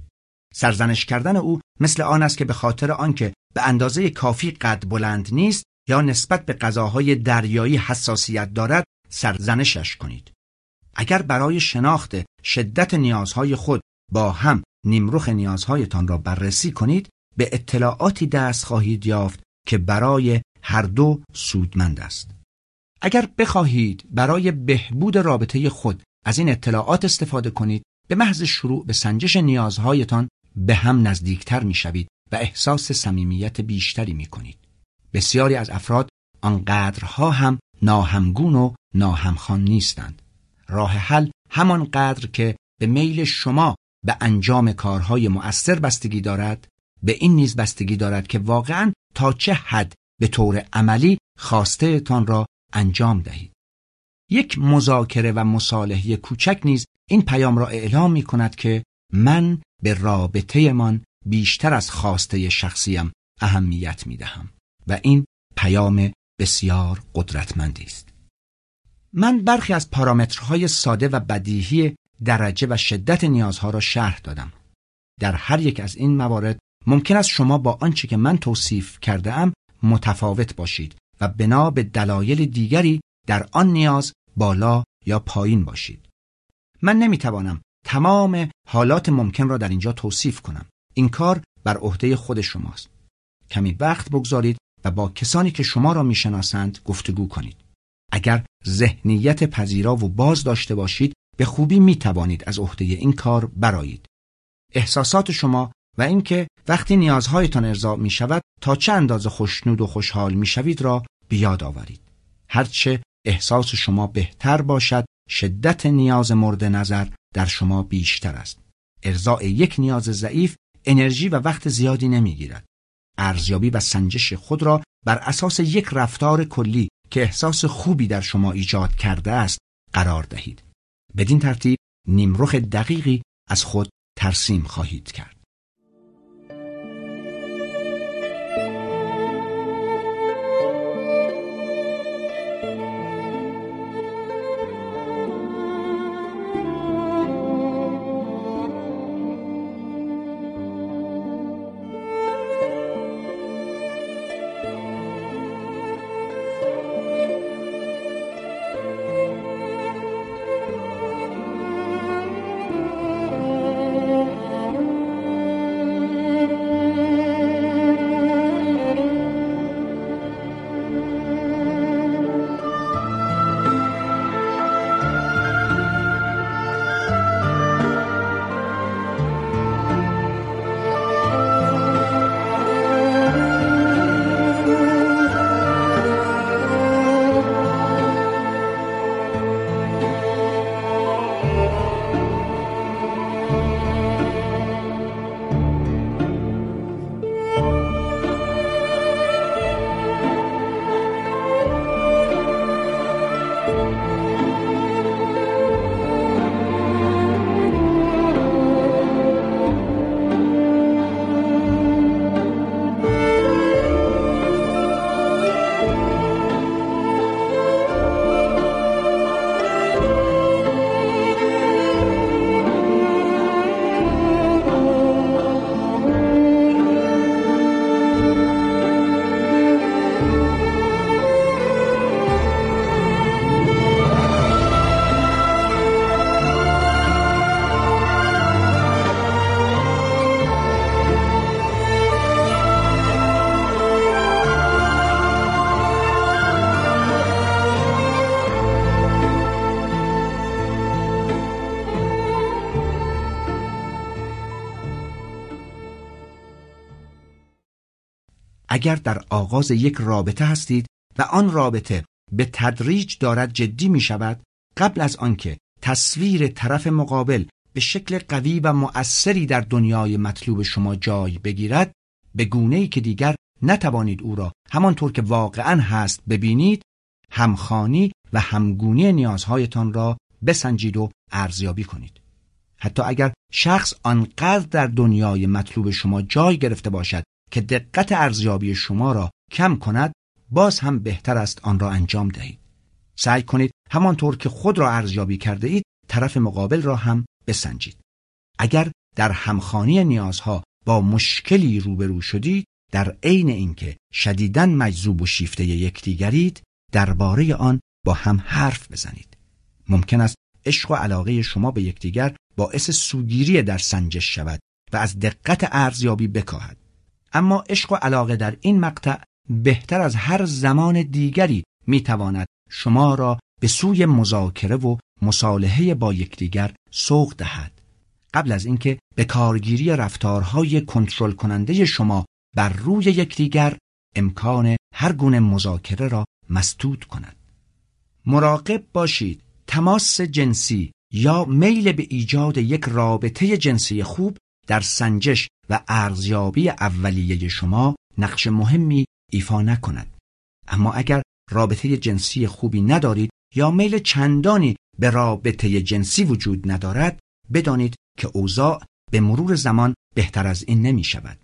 سرزنش کردن او مثل آن است که به خاطر آنکه به اندازه کافی قد بلند نیست یا نسبت به غذاهای دریایی حساسیت دارد سرزنشش کنید. اگر برای شناخت شدت نیازهای خود با هم نیمروخ نیازهایتان را بررسی کنید به اطلاعاتی دست خواهید یافت که برای هر دو سودمند است. اگر بخواهید برای بهبود رابطه خود از این اطلاعات استفاده کنید به محض شروع به سنجش نیازهایتان به هم نزدیکتر می شوید و احساس صمیمیت بیشتری می کنید. بسیاری از افراد آنقدرها هم ناهمگون و ناهمخوان نیستند. راه حل همانقدر که به میل شما به انجام کارهای مؤثر بستگی دارد به این نیز بستگی دارد که واقعا تا چه حد به طور عملی تان را انجام دهید. یک مذاکره و مصالحه کوچک نیز این پیام را اعلام می کند که من به رابطه من بیشتر از خواسته شخصیم اهمیت می دهم و این پیام بسیار قدرتمندی است. من برخی از پارامترهای ساده و بدیهی درجه و شدت نیازها را شرح دادم. در هر یک از این موارد ممکن است شما با آنچه که من توصیف کرده ام متفاوت باشید و بنا به دلایل دیگری در آن نیاز بالا یا پایین باشید. من نمی‌توانم تمام حالات ممکن را در اینجا توصیف کنم. این کار بر عهده خود شماست. کمی وقت بگذارید و با کسانی که شما را می‌شناسند گفتگو کنید. اگر ذهنیت پذیرا و باز داشته باشید به خوبی می توانید از عهده این کار برایید. احساسات شما و اینکه وقتی نیازهایتان ارضا می شود تا چه اندازه خوشنود و خوشحال می شوید را بیاد آورید. هرچه احساس شما بهتر باشد شدت نیاز مورد نظر در شما بیشتر است. ارضاء یک نیاز ضعیف انرژی و وقت زیادی نمی‌گیرد. ارزیابی و سنجش خود را بر اساس یک رفتار کلی که احساس خوبی در شما ایجاد کرده است قرار دهید. بدین ترتیب نیمرخ دقیقی از خود ترسیم خواهید کرد. اگر در آغاز یک رابطه هستید و آن رابطه به تدریج دارد جدی می شود قبل از آنکه تصویر طرف مقابل به شکل قوی و مؤثری در دنیای مطلوب شما جای بگیرد به گونه‌ای که دیگر نتوانید او را همانطور که واقعا هست ببینید همخانی و همگونی نیازهایتان را بسنجید و ارزیابی کنید. حتی اگر شخص آنقدر در دنیای مطلوب شما جای گرفته باشد که دقت ارزیابی شما را کم کند باز هم بهتر است آن را انجام دهید. سعی کنید همانطور که خود را ارزیابی کرده اید طرف مقابل را هم بسنجید. اگر در همخانی نیازها با مشکلی روبرو شدید در عین اینکه شدیداً مجذوب و شیفته یکدیگرید درباره آن با هم حرف بزنید. ممکن است عشق و علاقه شما به یکدیگر باعث سوگیری در سنجش شود و از دقت ارزیابی بکاهد. اما عشق و علاقه در این مقطع بهتر از هر زمان دیگری می‌تواند شما را به سوی مذاکره و مصالحه با یکدیگر سوق دهد. قبل از اینکه به کارگیری رفتارهای کنترل کننده شما بر روی یکدیگر امکان هر گونه مذاکره را مسدود کند. مراقب باشید تماس جنسی یا میل به ایجاد یک رابطه جنسی خوب در سنجش و ارزیابی اولیه شما نقش مهمی ایفا نکند. اما اگر رابطه جنسی خوبی ندارید یا میل چندانی به رابطه جنسی وجود ندارد بدانید که اوضاع به مرور زمان بهتر از این نمی شود.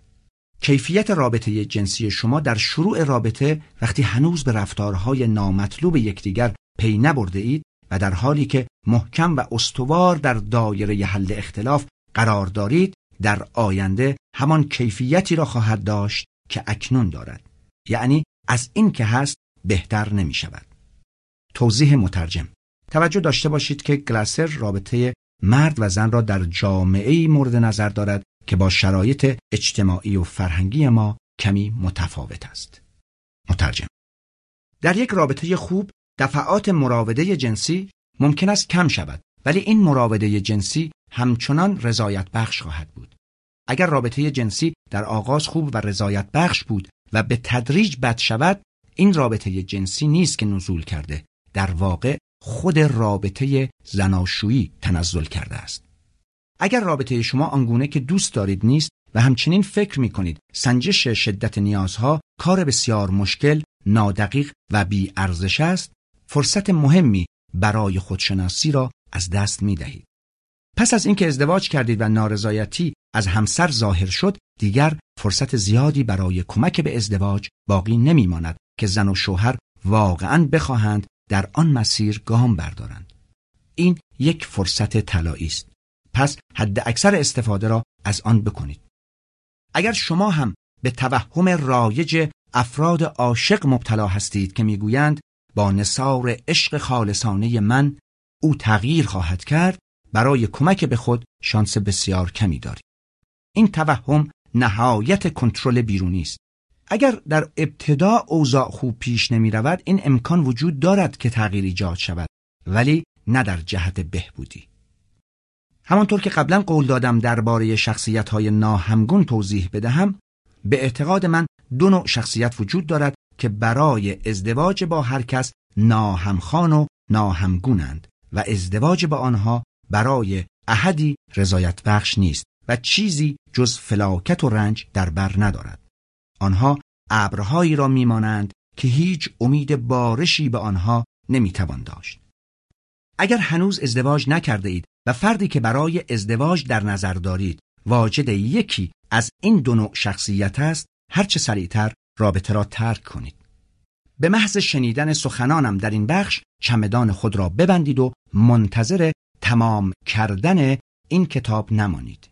کیفیت رابطه جنسی شما در شروع رابطه وقتی هنوز به رفتارهای نامطلوب یکدیگر پی نبرده اید و در حالی که محکم و استوار در دایره حل اختلاف قرار دارید در آینده همان کیفیتی را خواهد داشت که اکنون دارد. یعنی از این که هست بهتر نمی شود توضیح مترجم توجه داشته باشید که گلاسر رابطه مرد و زن را در جامعه مورد نظر دارد که با شرایط اجتماعی و فرهنگی ما کمی متفاوت است. مترجم در یک رابطه خوب دفعات مراوده جنسی ممکن است کم شود. ولی این مراوده جنسی همچنان رضایت بخش خواهد بود. اگر رابطه جنسی در آغاز خوب و رضایت بخش بود و به تدریج بد شود این رابطه جنسی نیست که نزول کرده در واقع خود رابطه زناشویی تنزل کرده است اگر رابطه شما آنگونه که دوست دارید نیست و همچنین فکر می کنید سنجش شدت نیازها کار بسیار مشکل، نادقیق و بی ارزش است، فرصت مهمی برای خودشناسی را از دست می دهید. پس از اینکه ازدواج کردید و نارضایتی از همسر ظاهر شد، دیگر فرصت زیادی برای کمک به ازدواج باقی نمی ماند که زن و شوهر واقعا بخواهند در آن مسیر گام بردارند. این یک فرصت طلایی است. پس حد اکثر استفاده را از آن بکنید. اگر شما هم به توهم رایج افراد عاشق مبتلا هستید که می‌گویند با نصار عشق خالصانه من او تغییر خواهد کرد برای کمک به خود شانس بسیار کمی دارید. این توهم نهایت کنترل بیرونی است. اگر در ابتدا اوضاع خوب پیش نمی رود این امکان وجود دارد که تغییر ایجاد شود ولی نه در جهت بهبودی. همانطور که قبلا قول دادم درباره شخصیت های ناهمگون توضیح بدهم به اعتقاد من دو نوع شخصیت وجود دارد که برای ازدواج با هر کس ناهمخان و ناهمگونند و ازدواج با آنها برای احدی رضایت بخش نیست و چیزی جز فلاکت و رنج در بر ندارد. آنها ابرهایی را میمانند که هیچ امید بارشی به آنها نمی‌توان داشت. اگر هنوز ازدواج نکرده اید و فردی که برای ازدواج در نظر دارید واجد یکی از این دو نوع شخصیت است هرچه سریعتر رابطه را ترک کنید. به محض شنیدن سخنانم در این بخش چمدان خود را ببندید و منتظر تمام کردن این کتاب نمانید.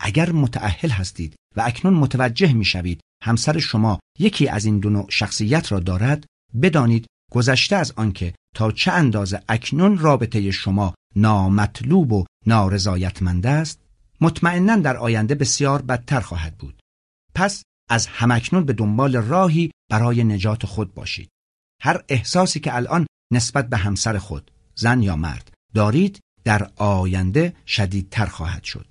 اگر متأهل هستید و اکنون متوجه می شوید همسر شما یکی از این دو نوع شخصیت را دارد بدانید گذشته از آنکه تا چه اندازه اکنون رابطه شما نامطلوب و نارضایتمند است مطمئنا در آینده بسیار بدتر خواهد بود. پس از همکنون به دنبال راهی برای نجات خود باشید. هر احساسی که الان نسبت به همسر خود زن یا مرد دارید در آینده شدیدتر خواهد شد.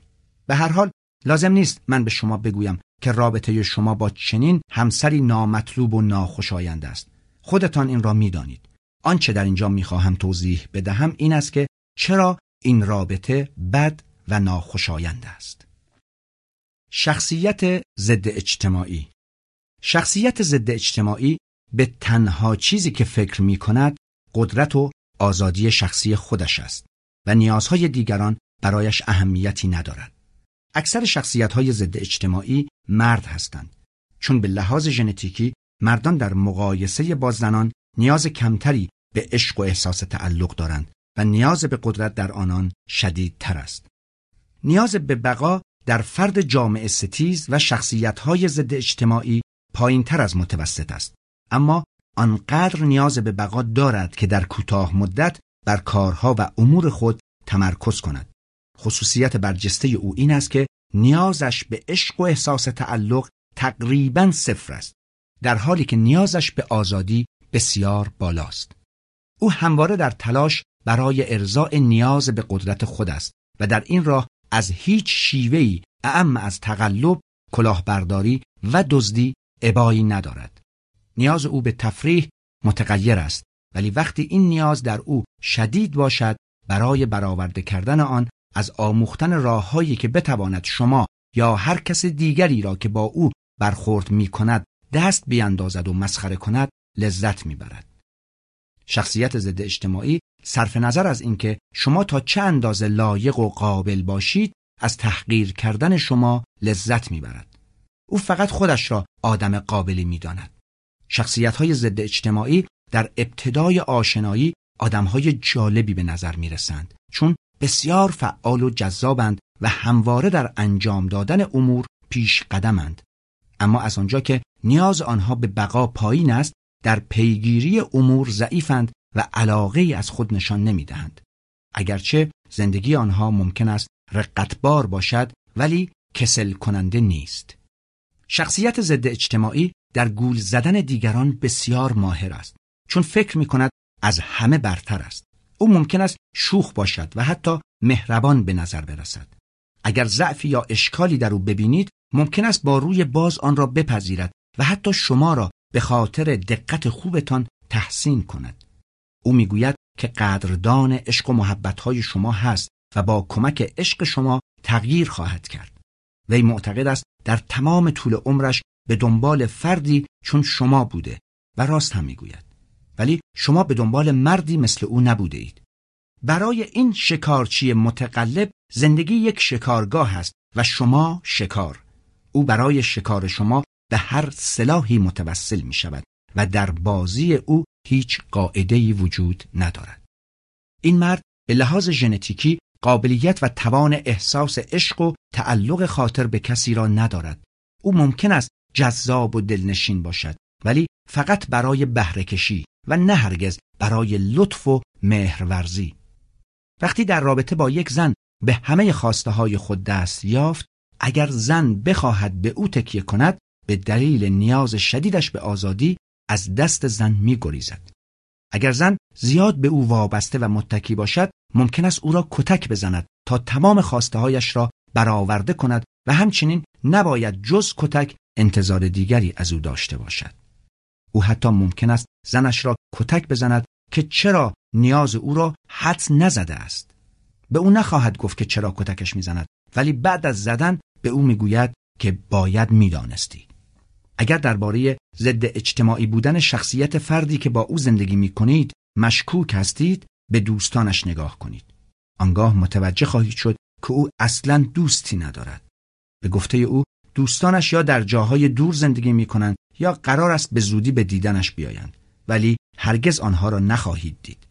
به هر حال لازم نیست من به شما بگویم که رابطه شما با چنین همسری نامطلوب و ناخوشایند است. خودتان این را می‌دانید. آنچه در اینجا می‌خواهم توضیح بدهم این است که چرا این رابطه بد و ناخوشایند است. شخصیت ضد اجتماعی شخصیت ضد اجتماعی به تنها چیزی که فکر می کند قدرت و آزادی شخصی خودش است و نیازهای دیگران برایش اهمیتی ندارد. اکثر شخصیت های ضد اجتماعی مرد هستند چون به لحاظ ژنتیکی مردان در مقایسه با زنان نیاز کمتری به عشق و احساس تعلق دارند و نیاز به قدرت در آنان شدیدتر است. نیاز به بقا در فرد جامعه ستیز و شخصیت های ضد اجتماعی پایین تر از متوسط است. اما آنقدر نیاز به بقا دارد که در کوتاه مدت بر کارها و امور خود تمرکز کند. خصوصیت برجسته او این است که نیازش به عشق و احساس تعلق تقریبا صفر است در حالی که نیازش به آزادی بسیار بالاست. او همواره در تلاش برای ارضاء نیاز به قدرت خود است و در این راه از هیچ شیوهی اعم از تقلب کلاهبرداری و دزدی ابایی ندارد نیاز او به تفریح متغیر است ولی وقتی این نیاز در او شدید باشد برای برآورده کردن آن از آموختن راههایی که بتواند شما یا هر کس دیگری را که با او برخورد می کند دست بیاندازد و مسخره کند لذت می‌برد. شخصیت ضد اجتماعی صرف نظر از اینکه شما تا چه اندازه لایق و قابل باشید از تحقیر کردن شما لذت می‌برد. او فقط خودش را آدم قابلی می‌داند. شخصیت های ضد اجتماعی در ابتدای آشنایی آدم های جالبی به نظر می رسند چون بسیار فعال و جذابند و همواره در انجام دادن امور پیش قدمند. اما از آنجا که نیاز آنها به بقا پایین است در پیگیری امور ضعیفند و علاقه از خود نشان نمی دهند. اگرچه زندگی آنها ممکن است رقتبار باشد ولی کسل کننده نیست. شخصیت ضد اجتماعی در گول زدن دیگران بسیار ماهر است چون فکر می کند از همه برتر است. او ممکن است شوخ باشد و حتی مهربان به نظر برسد. اگر ضعفی یا اشکالی در او ببینید ممکن است با روی باز آن را بپذیرد و حتی شما را به خاطر دقت خوبتان تحسین کند. او می‌گوید که قدردان عشق و محبتهای شما هست و با کمک عشق شما تغییر خواهد کرد. وی معتقد است در تمام طول عمرش به دنبال فردی چون شما بوده و راست هم می‌گوید. ولی شما به دنبال مردی مثل او نبوده اید. برای این شکارچی متقلب زندگی یک شکارگاه است و شما شکار. او برای شکار شما به هر سلاحی متوسل می شود و در بازی او هیچ قاعده وجود ندارد. این مرد به لحاظ ژنتیکی قابلیت و توان احساس عشق و تعلق خاطر به کسی را ندارد. او ممکن است جذاب و دلنشین باشد ولی فقط برای بهرهکشی و نه هرگز برای لطف و مهرورزی. وقتی در رابطه با یک زن به همه خواسته های خود دست یافت اگر زن بخواهد به او تکیه کند به دلیل نیاز شدیدش به آزادی از دست زن می گریزد. اگر زن زیاد به او وابسته و متکی باشد ممکن است او را کتک بزند تا تمام خواسته هایش را برآورده کند و همچنین نباید جز کتک انتظار دیگری از او داشته باشد. او حتی ممکن است زنش را کتک بزند که چرا نیاز او را حد نزده است. به او نخواهد گفت که چرا کتکش می‌زند ولی بعد از زدن به او می‌گوید که باید می‌دانستی. اگر درباره ضد اجتماعی بودن شخصیت فردی که با او زندگی می کنید مشکوک هستید به دوستانش نگاه کنید. آنگاه متوجه خواهید شد که او اصلا دوستی ندارد. به گفته او دوستانش یا در جاهای دور زندگی می کنند یا قرار است به زودی به دیدنش بیایند ولی هرگز آنها را نخواهید دید.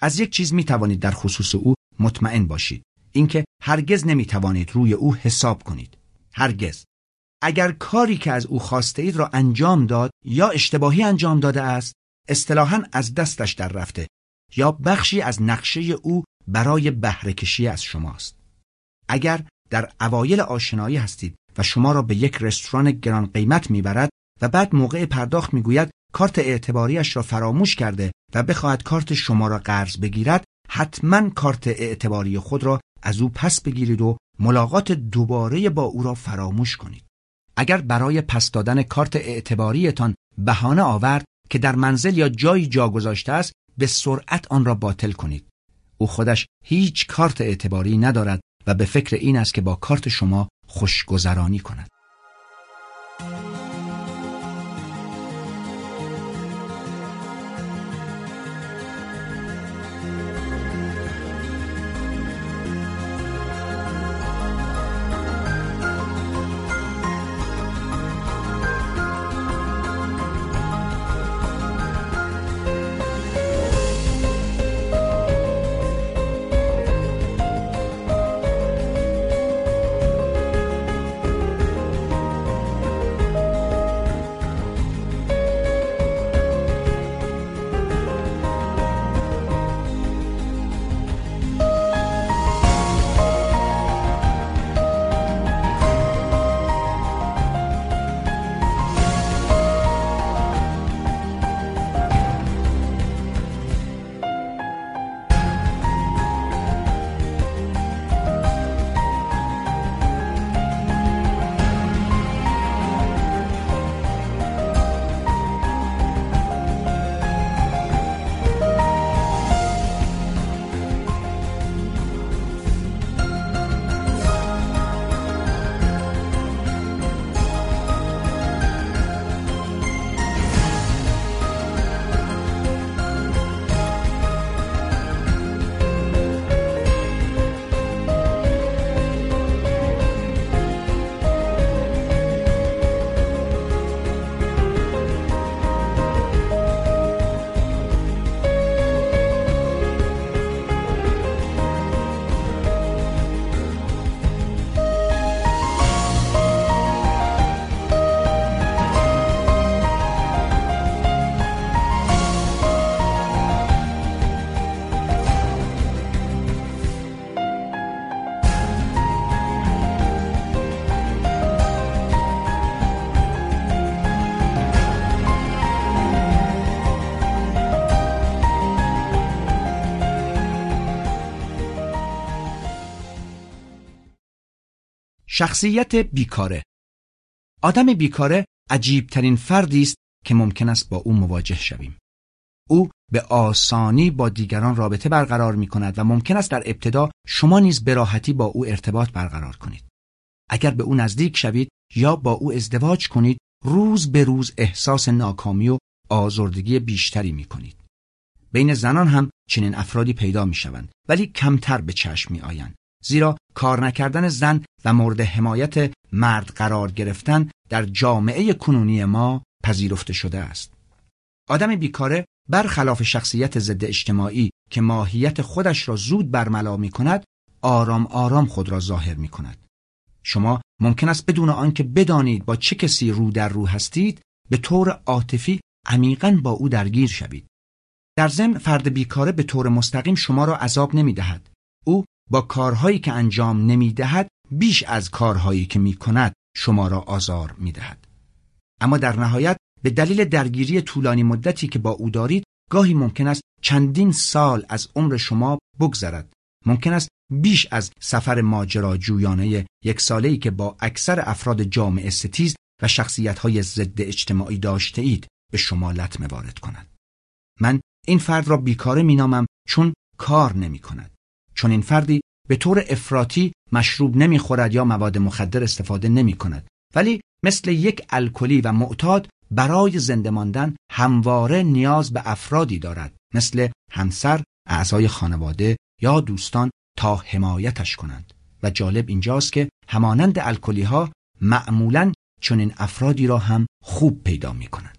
از یک چیز می توانید در خصوص او مطمئن باشید اینکه هرگز نمی توانید روی او حساب کنید. هرگز اگر کاری که از او خواسته اید را انجام داد یا اشتباهی انجام داده است اصطلاحا از دستش در رفته یا بخشی از نقشه او برای بهرهکشی از شماست اگر در اوایل آشنایی هستید و شما را به یک رستوران گران قیمت می‌برد و بعد موقع پرداخت می‌گوید کارت اعتباریش را فراموش کرده و بخواهد کارت شما را قرض بگیرد حتما کارت اعتباری خود را از او پس بگیرید و ملاقات دوباره با او را فراموش کنید. اگر برای پس دادن کارت اعتباریتان بهانه آورد که در منزل یا جایی جا گذاشته است به سرعت آن را باطل کنید. او خودش هیچ کارت اعتباری ندارد و به فکر این است که با کارت شما خوشگذرانی کند. شخصیت بیکاره آدم بیکاره عجیبترین فردی است که ممکن است با او مواجه شویم. او به آسانی با دیگران رابطه برقرار می کند و ممکن است در ابتدا شما نیز به راحتی با او ارتباط برقرار کنید. اگر به او نزدیک شوید یا با او ازدواج کنید روز به روز احساس ناکامی و آزردگی بیشتری می کنید. بین زنان هم چنین افرادی پیدا می شوند ولی کمتر به چشم می آیند. زیرا کار نکردن زن و مورد حمایت مرد قرار گرفتن در جامعه کنونی ما پذیرفته شده است. آدم بیکاره برخلاف شخصیت ضد اجتماعی که ماهیت خودش را زود برملا می کند آرام آرام خود را ظاهر می کند. شما ممکن است بدون آنکه بدانید با چه کسی رو در رو هستید به طور عاطفی عمیقا با او درگیر شوید. در ضمن فرد بیکاره به طور مستقیم شما را عذاب نمی دهد. او با کارهایی که انجام نمی دهد بیش از کارهایی که می کند شما را آزار می دهد. اما در نهایت به دلیل درگیری طولانی مدتی که با او دارید گاهی ممکن است چندین سال از عمر شما بگذرد. ممکن است بیش از سفر ماجراجویانه یک ساله‌ای که با اکثر افراد جامعه ستیز و شخصیت‌های ضد اجتماعی داشته اید به شما لطمه وارد کند. من این فرد را بیکاره مینامم چون کار نمی کند. چون این فردی به طور افراطی مشروب نمی‌خورد یا مواد مخدر استفاده نمی کند ولی مثل یک الکلی و معتاد برای زنده ماندن همواره نیاز به افرادی دارد. مثل همسر، اعضای خانواده یا دوستان تا حمایتش کنند. و جالب اینجاست که همانند الکلی ها معمولا چنین افرادی را هم خوب پیدا می کنند.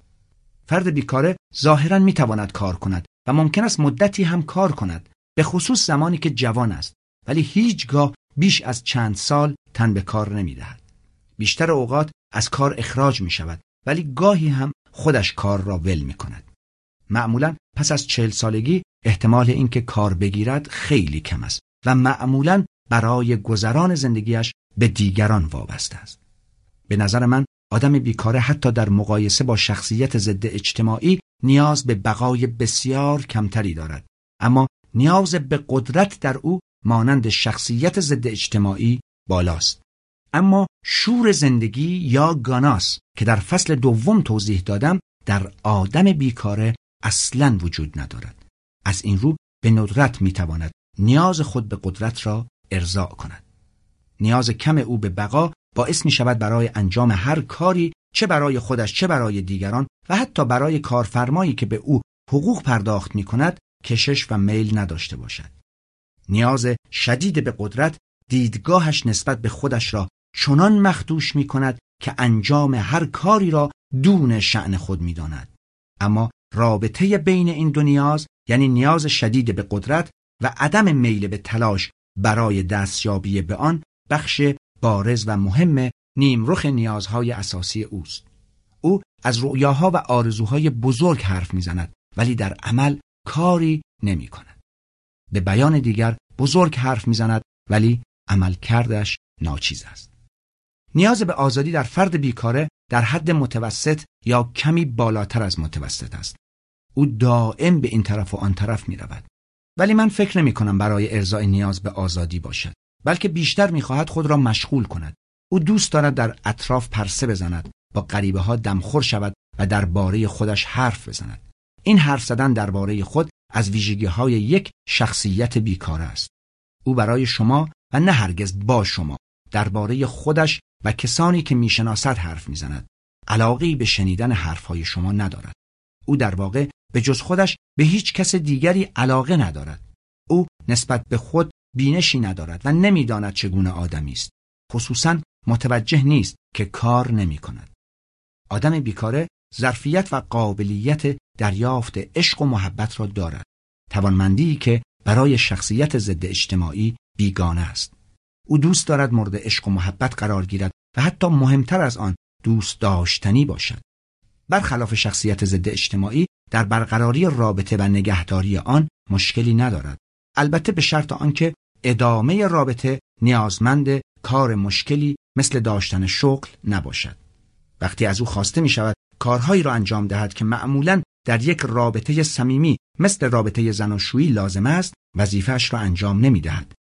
فرد بیکاره ظاهرا می تواند کار کند و ممکن است مدتی هم کار کند. به خصوص زمانی که جوان است ولی هیچگاه بیش از چند سال تن به کار نمی دهد. بیشتر اوقات از کار اخراج می شود ولی گاهی هم خودش کار را ول می کند. معمولا پس از چهل سالگی احتمال اینکه کار بگیرد خیلی کم است و معمولا برای گذران زندگیش به دیگران وابسته است. به نظر من آدم بیکاره حتی در مقایسه با شخصیت ضد اجتماعی نیاز به بقای بسیار کمتری دارد اما نیاز به قدرت در او مانند شخصیت ضد اجتماعی بالاست. اما شور زندگی یا گاناس که در فصل دوم توضیح دادم در آدم بیکاره اصلا وجود ندارد. از این رو به ندرت می‌تواند نیاز خود به قدرت را ارضاع کند. نیاز کم او به بقا باعث می شود برای انجام هر کاری چه برای خودش چه برای دیگران و حتی برای کارفرمایی که به او حقوق پرداخت می کند کشش و میل نداشته باشد نیاز شدید به قدرت دیدگاهش نسبت به خودش را چنان مخدوش می کند که انجام هر کاری را دون شعن خود می داند. اما رابطه بین این دو نیاز یعنی نیاز شدید به قدرت و عدم میل به تلاش برای دستیابی به آن بخش بارز و مهم نیمرخ نیازهای اساسی اوست. او از رؤیاها و آرزوهای بزرگ حرف می‌زند ولی در عمل کاری نمی کند. به بیان دیگر بزرگ حرف می‌زند ولی عمل کردش ناچیز است. نیاز به آزادی در فرد بیکاره در حد متوسط یا کمی بالاتر از متوسط است. او دائم به این طرف و آن طرف می رود. ولی من فکر نمی کنم برای ارزای نیاز به آزادی باشد. بلکه بیشتر می خواهد خود را مشغول کند. او دوست دارد در اطراف پرسه بزند، با غریبه ها دمخور شود و درباره خودش حرف بزند. این حرف زدن درباره خود از ویژگی های یک شخصیت بیکاره است. او برای شما و نه هرگز با شما درباره خودش و کسانی که می‌شناسد حرف می‌زند. علاقه به شنیدن حرفهای شما ندارد. او در واقع به جز خودش به هیچ کس دیگری علاقه ندارد. او نسبت به خود بینشی ندارد و نمی‌داند چگونه آدمی است. خصوصا متوجه نیست که کار نمی کند. آدم بیکاره ظرفیت و قابلیت دریافت عشق و محبت را دارد. توانمندی که برای شخصیت ضد اجتماعی بیگانه است. او دوست دارد مورد عشق و محبت قرار گیرد و حتی مهمتر از آن دوست داشتنی باشد. برخلاف شخصیت ضد اجتماعی در برقراری رابطه و نگهداری آن مشکلی ندارد. البته به شرط آنکه ادامه رابطه نیازمند کار مشکلی مثل داشتن شغل نباشد. وقتی از او خواسته می شود کارهایی را انجام دهد که معمولا در یک رابطه صمیمی مثل رابطه زناشویی لازم است وظیفهش را انجام نمی دهد.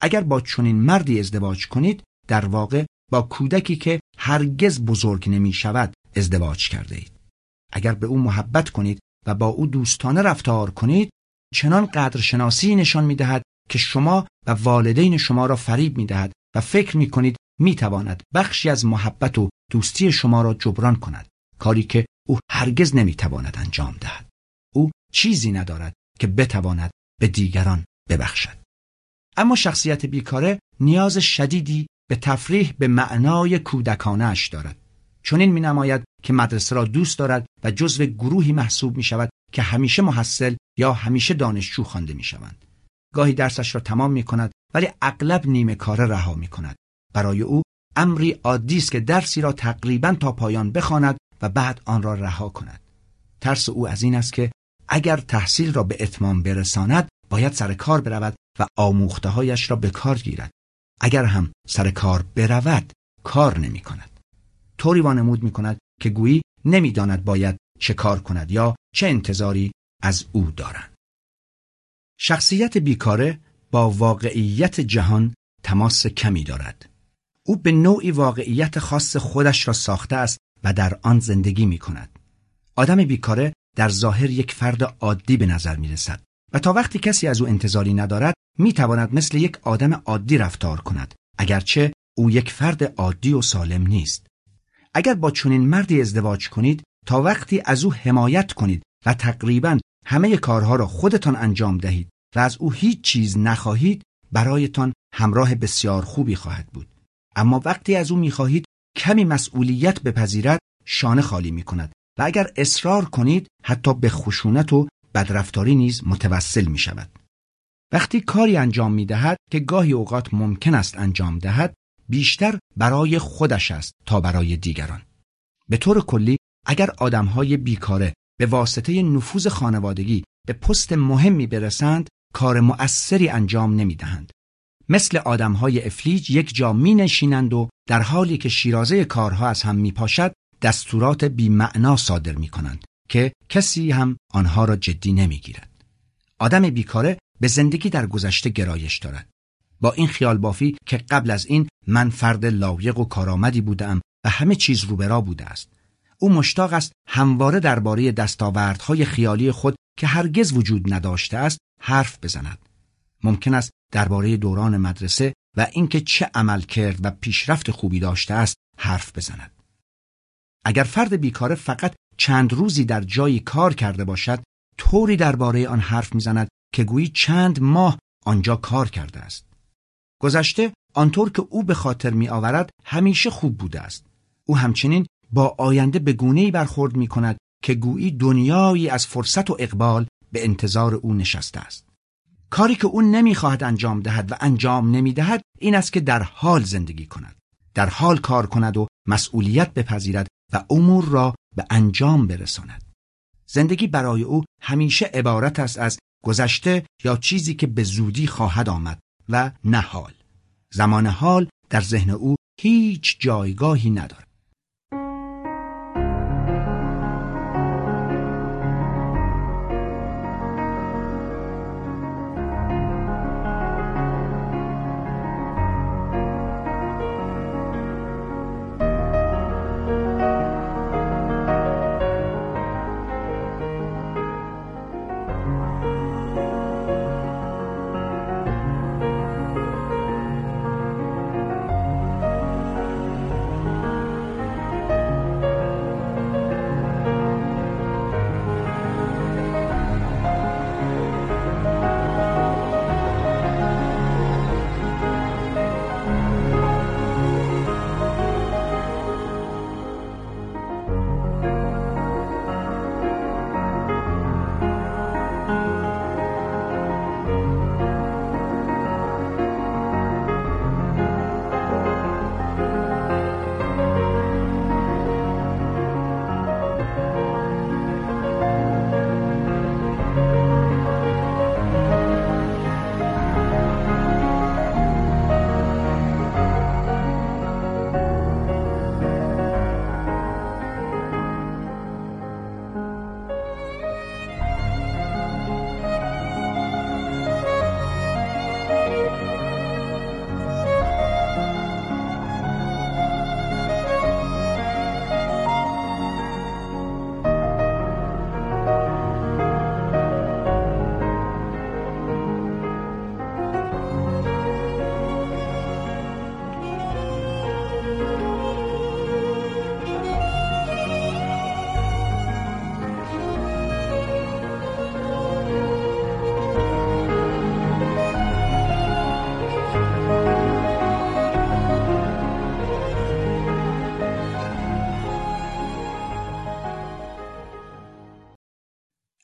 اگر با چنین مردی ازدواج کنید در واقع با کودکی که هرگز بزرگ نمی شود ازدواج کرده اید. اگر به او محبت کنید و با او دوستانه رفتار کنید چنان قدرشناسی نشان می دهد که شما و والدین شما را فریب می دهد و فکر می کنید می تواند بخشی از محبت و دوستی شما را جبران کند کاری که او هرگز نمی تواند انجام دهد او چیزی ندارد که بتواند به دیگران ببخشد اما شخصیت بیکاره نیاز شدیدی به تفریح به معنای کودکانش دارد چون این می نماید که مدرسه را دوست دارد و جزو گروهی محسوب می شود که همیشه محصل یا همیشه دانشجو خوانده می شوند. گاهی درسش را تمام می کند ولی اغلب نیمه کاره رها می کند. برای او امری عادی است که درسی را تقریبا تا پایان بخواند و بعد آن را رها کند. ترس او از این است که اگر تحصیل را به اتمام برساند باید سر کار برود و آموختههایش را به کار گیرد. اگر هم سر کار برود کار نمی کند. طوری وانمود می کند که گویی نمی‌داند باید چه کار کند یا چه انتظاری از او دارند. شخصیت بیکاره با واقعیت جهان تماس کمی دارد. او به نوعی واقعیت خاص خودش را ساخته است و در آن زندگی می کند. آدم بیکاره در ظاهر یک فرد عادی به نظر می رسد و تا وقتی کسی از او انتظاری ندارد می تواند مثل یک آدم عادی رفتار کند اگرچه او یک فرد عادی و سالم نیست. اگر با چنین مردی ازدواج کنید تا وقتی از او حمایت کنید و تقریبا همه کارها را خودتان انجام دهید و از او هیچ چیز نخواهید برایتان همراه بسیار خوبی خواهد بود اما وقتی از او می‌خواهید کمی مسئولیت بپذیرد شانه خالی می کند و اگر اصرار کنید حتی به خشونت و بدرفتاری نیز متوسل می شود. وقتی کاری انجام می دهد که گاهی اوقات ممکن است انجام دهد بیشتر برای خودش است تا برای دیگران. به طور کلی اگر آدمهای بیکاره به واسطه نفوذ خانوادگی به پست مهمی برسند کار مؤثری انجام نمی دهند. مثل آدمهای افلیج یک جا می نشینند و در حالی که شیرازه کارها از هم می پاشد دستورات بیمعنا صادر می کنند که کسی هم آنها را جدی نمی گیرد. آدم بیکاره به زندگی در گذشته گرایش دارد. با این خیال بافی که قبل از این من فرد لایق و کارآمدی بودم و همه چیز روبرا بوده است او مشتاق است همواره درباره دستاوردهای خیالی خود که هرگز وجود نداشته است حرف بزند ممکن است درباره دوران مدرسه و اینکه چه عمل کرد و پیشرفت خوبی داشته است حرف بزند. اگر فرد بیکاره فقط چند روزی در جایی کار کرده باشد طوری درباره آن حرف می‌زند که گویی چند ماه آنجا کار کرده است. گذشته آنطور که او به خاطر می آورد همیشه خوب بوده است. او همچنین با آینده به گونه‌ای برخورد می کند که گویی دنیایی از فرصت و اقبال به انتظار او نشسته است. کاری که او نمی‌خواهد انجام دهد و انجام نمی‌دهد این است که در حال زندگی کند. در حال کار کند و مسئولیت بپذیرد و امور را به انجام برساند. زندگی برای او همیشه عبارت است از گذشته یا چیزی که به زودی خواهد آمد و نه حال. زمان حال در ذهن او هیچ جایگاهی ندارد.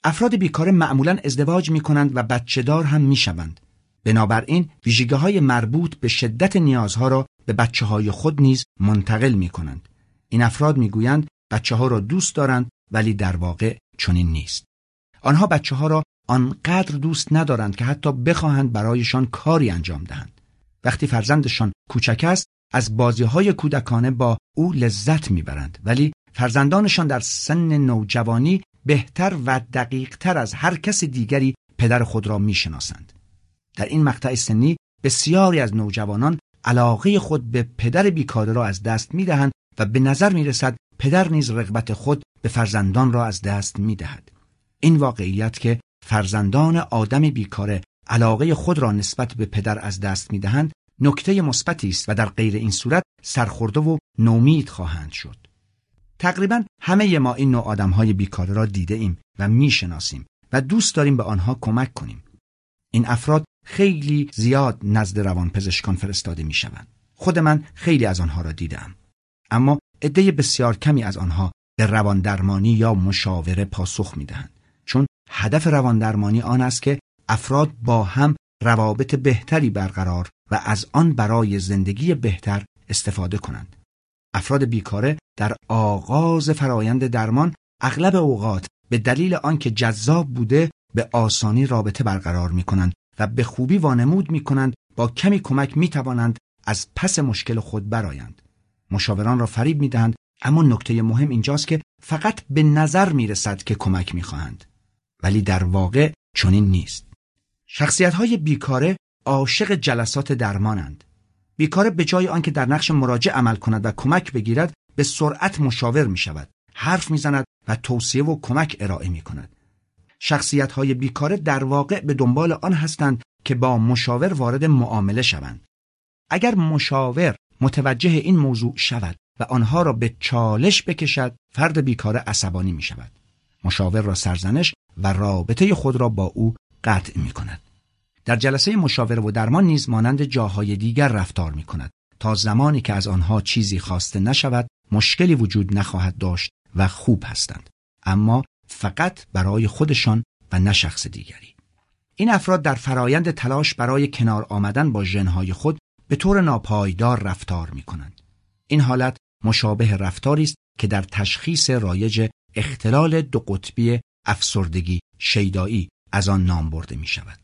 افراد بیکاره معمولا ازدواج می کنند و بچه دار هم می شوند. بنابراین ویژگی های مربوط به شدت نیازها را به بچه های خود نیز منتقل می کنند. این افراد می گویند بچه ها را دوست دارند ولی در واقع چنین نیست. آنها بچه ها را آنقدر دوست ندارند که حتی بخواهند برایشان کاری انجام دهند. وقتی فرزندشان کوچک است از بازی های کودکانه با او لذت می‌برند ولی فرزندانشان در سن نوجوانی بهتر و دقیقتر از هر کس دیگری پدر خود را می‌شناسند. در این مقطع سنی بسیاری از نوجوانان علاقه خود به پدر بیکاره را از دست می‌دهند و به نظر می رسد پدر نیز رغبت خود به فرزندان را از دست می دهد. این واقعیت که فرزندان آدم بیکاره علاقه خود را نسبت به پدر از دست می دهند نکته مثبتی است و در غیر این صورت سرخورده و نومید خواهند شد. تقریبا همه ما این نوع آدم های بیکاره را دیده ایم و می‌شناسیم و دوست داریم به آنها کمک کنیم. این افراد خیلی زیاد نزد روانپزشکان فرستاده می شوند. خود من خیلی از آنها را دیدم. اما عده بسیار کمی از آنها به رواندرمانی یا مشاوره پاسخ می دهند. چون هدف رواندرمانی آن است که افراد با هم روابط بهتری برقرار و از آن برای زندگی بهتر استفاده کنند. افراد بیکاره در آغاز فرایند درمان اغلب اوقات به دلیل آنکه جذاب بوده به آسانی رابطه برقرار می کنند و به خوبی وانمود می کنند با کمی کمک می توانند از پس مشکل خود برایند. مشاوران را فریب می دهند اما نکته مهم اینجاست که فقط به نظر می رسد که کمک می خواهند. ولی در واقع چنین نیست. شخصیت های بیکاره عاشق جلسات درمانند بیکاره به جای آنکه در نقش مراجع عمل کند و کمک بگیرد به سرعت مشاور می شود حرف می‌زند و توصیه و کمک ارائه می کند شخصیت های بیکاره در واقع به دنبال آن هستند که با مشاور وارد معامله شوند. اگر مشاور متوجه این موضوع شود و آنها را به چالش بکشد فرد بیکاره عصبانی می شود مشاور را سرزنش و رابطه خود را با او قطع می کند در جلسه مشاوره و درمان نیز مانند جاهای دیگر رفتار می کند تا زمانی که از آنها چیزی خواسته نشود مشکلی وجود نخواهد داشت و خوب هستند اما فقط برای خودشان و نه شخص دیگری این افراد در فرایند تلاش برای کنار آمدن با ژنهای خود به طور ناپایدار رفتار می کنند. این حالت مشابه رفتاری است که در تشخیص رایج اختلال دو قطبی افسردگی شیدایی از آن نام برده می شود.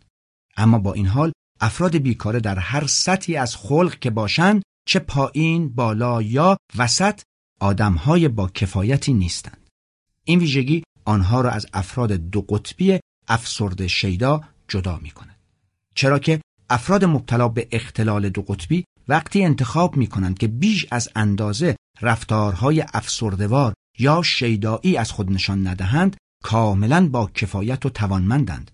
اما با این حال افراد بیکاره در هر سطحی از خلق که باشند چه پایین، بالا یا وسط آدمهای با کفایتی نیستند. این ویژگی آنها را از افراد دو قطبی افسرده شیدا جدا می کند. چرا که افراد مبتلا به اختلال دو قطبی وقتی انتخاب می کنند که بیش از اندازه رفتارهای افسردوار یا شیدایی از خود نشان ندهند کاملا با کفایت و توانمندند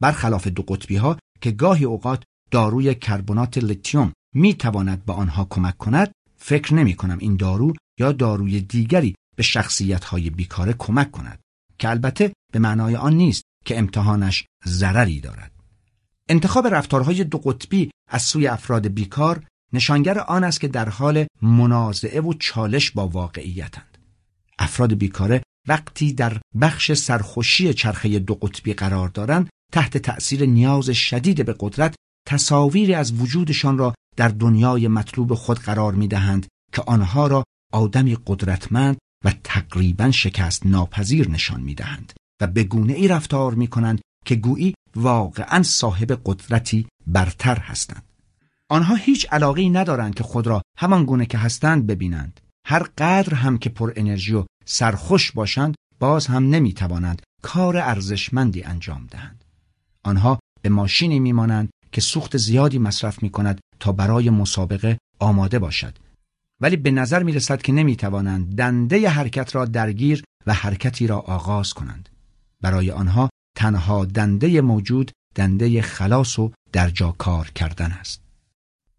برخلاف دو قطبی ها که گاهی اوقات داروی کربنات لیتیوم می تواند به آنها کمک کند فکر نمی کنم این دارو یا داروی دیگری به شخصیت های بیکاره کمک کند که البته به معنای آن نیست که امتحانش ضرری دارد. انتخاب رفتارهای دو قطبی از سوی افراد بیکار نشانگر آن است که در حال منازعه و چالش با واقعیتند. افراد بیکاره وقتی در بخش سرخوشی چرخه دو قطبی قرار دارند تحت تأثیر نیاز شدید به قدرت تصاویری از وجودشان را در دنیای مطلوب خود قرار می دهند که آنها را آدمی قدرتمند و تقریبا شکست ناپذیر نشان می دهند و به گونه ای رفتار می کنند که گویی واقعا صاحب قدرتی برتر هستند. آنها هیچ علاقی ندارند که خود را همان گونه که هستند ببینند. هر قدر هم که پر انرژی و سرخوش باشند باز هم نمی توانند کار ارزشمندی انجام دهند. آنها به ماشینی میمانند که سوخت زیادی مصرف می کند تا برای مسابقه آماده باشد ولی به نظر می رسد که نمی توانند دنده حرکت را درگیر و حرکتی را آغاز کنند برای آنها تنها دنده موجود دنده خلاص و در جا کار کردن است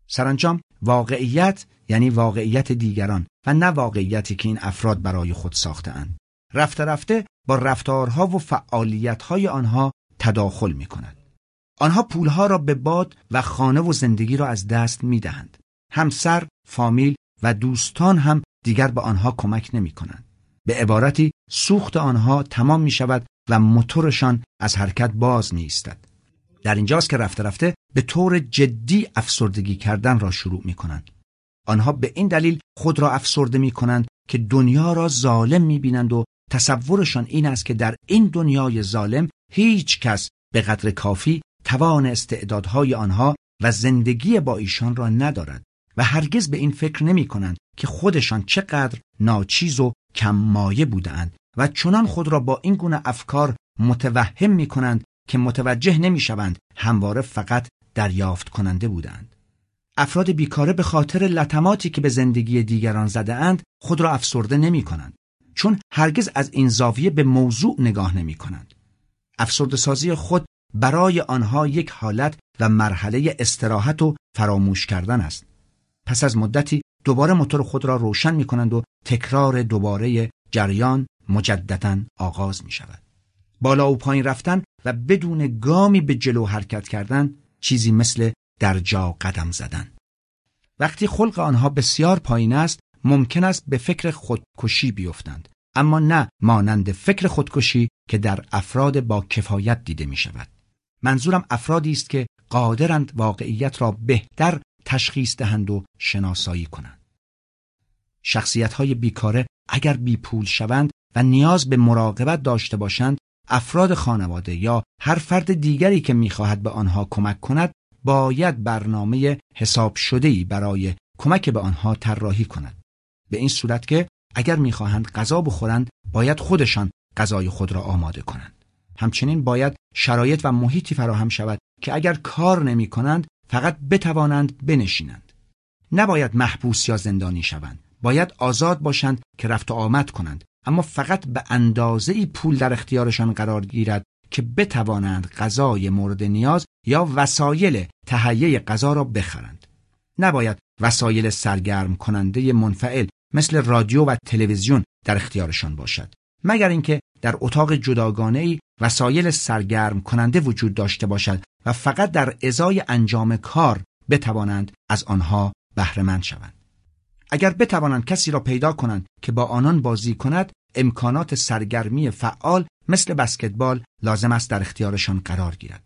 سرانجام واقعیت یعنی واقعیت دیگران و نه واقعیتی که این افراد برای خود ساخته اند. رفته رفته با رفتارها و فعالیتهای آنها تداخل می کند. آنها پولها را به باد و خانه و زندگی را از دست می دهند. همسر، فامیل و دوستان هم دیگر به آنها کمک نمی کنند. به عبارتی سوخت آنها تمام می شود و موتورشان از حرکت باز می ایستد. در اینجاست که رفته رفته به طور جدی افسردگی کردن را شروع می کنند. آنها به این دلیل خود را افسرده می کنند که دنیا را ظالم می بینند و تصورشان این است که در این دنیای ظالم هیچ کس به قدر کافی توان استعدادهای آنها و زندگی با ایشان را ندارد و هرگز به این فکر نمی کنند که خودشان چقدر ناچیز و کم مایه بودند و چنان خود را با این گونه افکار متوهم می کنند که متوجه نمی شوند همواره فقط دریافت کننده بودند. افراد بیکاره به خاطر لطماتی که به زندگی دیگران زده اند خود را افسرده نمی کنند چون هرگز از این زاویه به موضوع نگاه نمی کنند. افسرده سازی خود برای آنها یک حالت و مرحله استراحت و فراموش کردن است. پس از مدتی دوباره موتور خود را روشن می کنند و تکرار دوباره جریان مجددا آغاز می شود. بالا و پایین رفتن و بدون گامی به جلو حرکت کردن چیزی مثل در جا قدم زدن. وقتی خلق آنها بسیار پایین است ممکن است به فکر خودکشی بیفتند اما نه مانند فکر خودکشی که در افراد با کفایت دیده می شود. منظورم افرادی است که قادرند واقعیت را بهتر تشخیص دهند و شناسایی کنند. شخصیت های بیکاره اگر بیپول شوند و نیاز به مراقبت داشته باشند افراد خانواده یا هر فرد دیگری که می‌خواهد به آنها کمک کند باید برنامه حساب شده‌ای برای کمک به آنها طراحی کند به این صورت که اگر می‌خواهند غذا بخورند باید خودشان غذای خود را آماده کنند همچنین باید شرایط و محیطی فراهم شود که اگر کار نمی کنند فقط بتوانند بنشینند. نباید محبوس یا زندانی شوند. باید آزاد باشند که رفت و آمد کنند. اما فقط به اندازه ای پول در اختیارشان قرار گیرد که بتوانند غذای مورد نیاز یا وسایل تهیه غذا را بخرند. نباید وسایل سرگرم کننده منفعل مثل رادیو و تلویزیون در اختیارشان باشد. مگر اینکه در اتاق جداگانه ای وسایل سرگرم کننده وجود داشته باشد فقط در ازای انجام کار بتوانند از آنها بهرهمند شوند. اگر بتوانند کسی را پیدا کنند که با آنان بازی کند امکانات سرگرمی فعال مثل بسکتبال لازم است در اختیارشان قرار گیرد.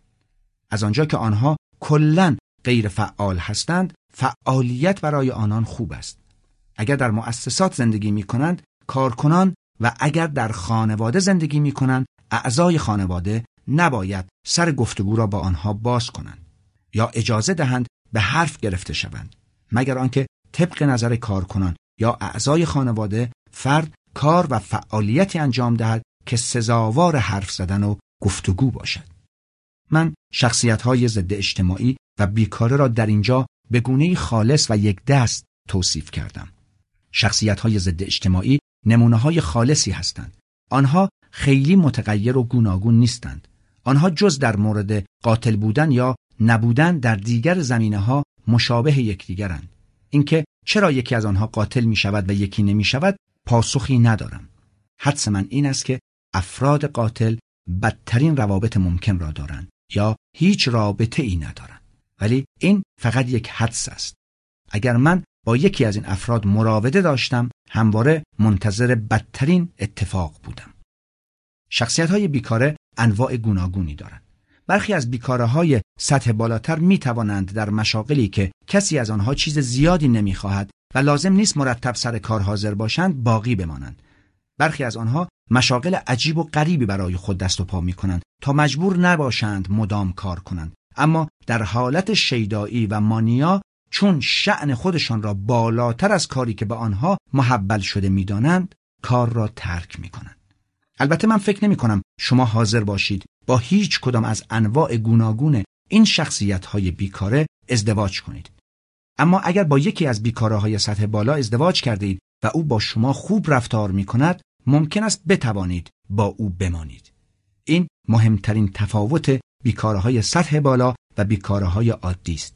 از آنجا که آنها کلا غیر فعال هستند فعالیت برای آنان خوب است. اگر در مؤسسات زندگی می کنند کارکنان و اگر در خانواده زندگی می کنند اعضای خانواده نباید سر گفتگو را با آنها باز کنند یا اجازه دهند به حرف گرفته شوند مگر آنکه طبق نظر کارکنان یا اعضای خانواده فرد کار و فعالیتی انجام دهد که سزاوار حرف زدن و گفتگو باشد. من شخصیت های ضد اجتماعی و بیکاره را در اینجا به گونه خالص و یک دست توصیف کردم. شخصیت های ضد اجتماعی نمونه های خالصی هستند. آنها خیلی متغیر و گوناگون نیستند. آنها جز در مورد قاتل بودن یا نبودن در دیگر زمینه ها مشابه یکدیگرند. اینکه چرا یکی از آنها قاتل می شود و یکی نمی شود پاسخی ندارم. حدس من این است که افراد قاتل بدترین روابط ممکن را دارند یا هیچ رابطه ای ندارند. ولی این فقط یک حدس است. اگر من با یکی از این افراد مراوده داشتم همواره منتظر بدترین اتفاق بودم. شخصیت های بیکاره انواع گوناگونی دارند. برخی از بیکاره های سطح بالاتر می توانند در مشاقلی که کسی از آنها چیز زیادی نمی‌خواهد و لازم نیست مرتب سر کار حاضر باشند باقی بمانند. برخی از آنها مشاغل عجیب و غریبی برای خود دست و پا می کنند تا مجبور نباشند مدام کار کنند. اما در حالت شیدایی و مانیا چون شعن خودشان را بالاتر از کاری که به آنها محبل شده می‌دانند کار را ترک می کنند. البته من فکر نمی کنم شما حاضر باشید با هیچ کدام از انواع گوناگون این شخصیت های بیکاره ازدواج کنید. اما اگر با یکی از بیکاره های سطح بالا ازدواج کرده اید و او با شما خوب رفتار می کند ممکن است بتوانید با او بمانید. این مهمترین تفاوت بیکاره های سطح بالا و بیکاره های عادی است.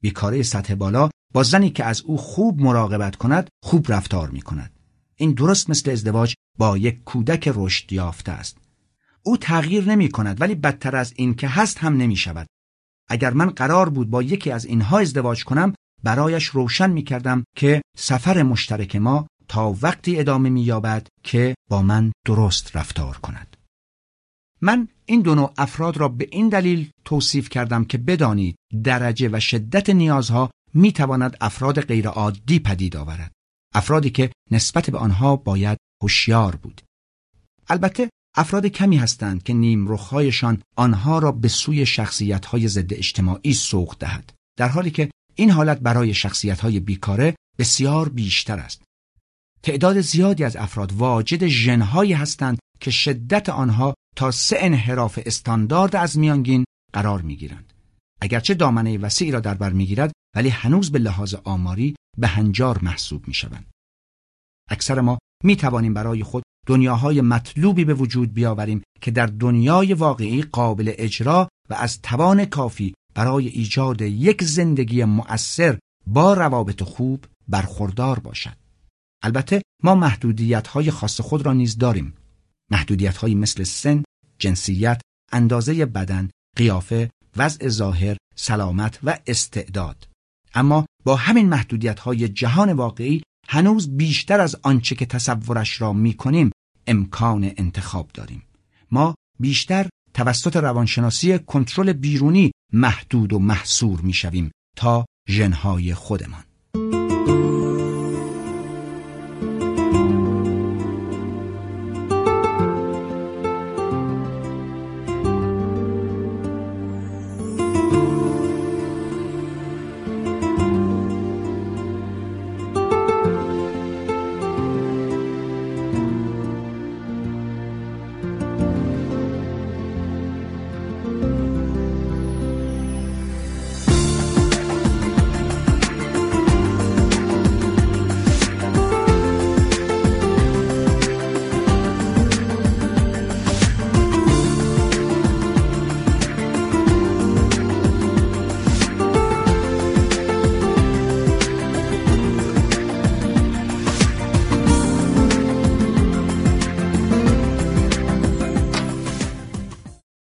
بیکاره سطح بالا با زنی که از او خوب مراقبت کند خوب رفتار می کند. این درست مثل ازدواج با یک کودک رشد یافته است. او تغییر نمی کند ولی بدتر از این که هست هم نمی شود. اگر من قرار بود با یکی از اینها ازدواج کنم برایش روشن می کردم که سفر مشترک ما تا وقتی ادامه می یابد که با من درست رفتار کند. من این دو نوع افراد را به این دلیل توصیف کردم که بدانید درجه و شدت نیازها می تواند افراد غیرعادی پدید آورد. افرادی که نسبت به آنها باید هوشیار بود. البته افراد کمی هستند که نیمرخهایشان آنها را به سوی شخصیتهای ضد اجتماعی سوق دهد. در حالی که این حالت برای شخصیتهای بیکاره بسیار بیشتر است. تعداد زیادی از افراد واجد ژنهایی هستند که شدت آنها تا سه انحراف استاندارد از میانگین قرار می‌گیرند. اگرچه دامنه وسیعی را در بر می‌گیرد ولی هنوز به لحاظ آماری به هنجار محسوب می شوند. اکثر ما می توانیم برای خود دنیاهای مطلوبی به وجود بیاوریم که در دنیای واقعی قابل اجرا و از توان کافی برای ایجاد یک زندگی مؤثر با روابط خوب برخوردار باشد. البته ما محدودیت های خاص خود را نیز داریم. محدودیت های مثل سن، جنسیت، اندازه بدن، قیافه، وضع ظاهر، سلامت و استعداد. اما با همین محدودیت های جهان واقعی هنوز بیشتر از آنچه که تصورش را می کنیم امکان انتخاب داریم. ما بیشتر توسط روانشناسی کنترل بیرونی محدود و محصور می شویم تا ژنهای خودمان.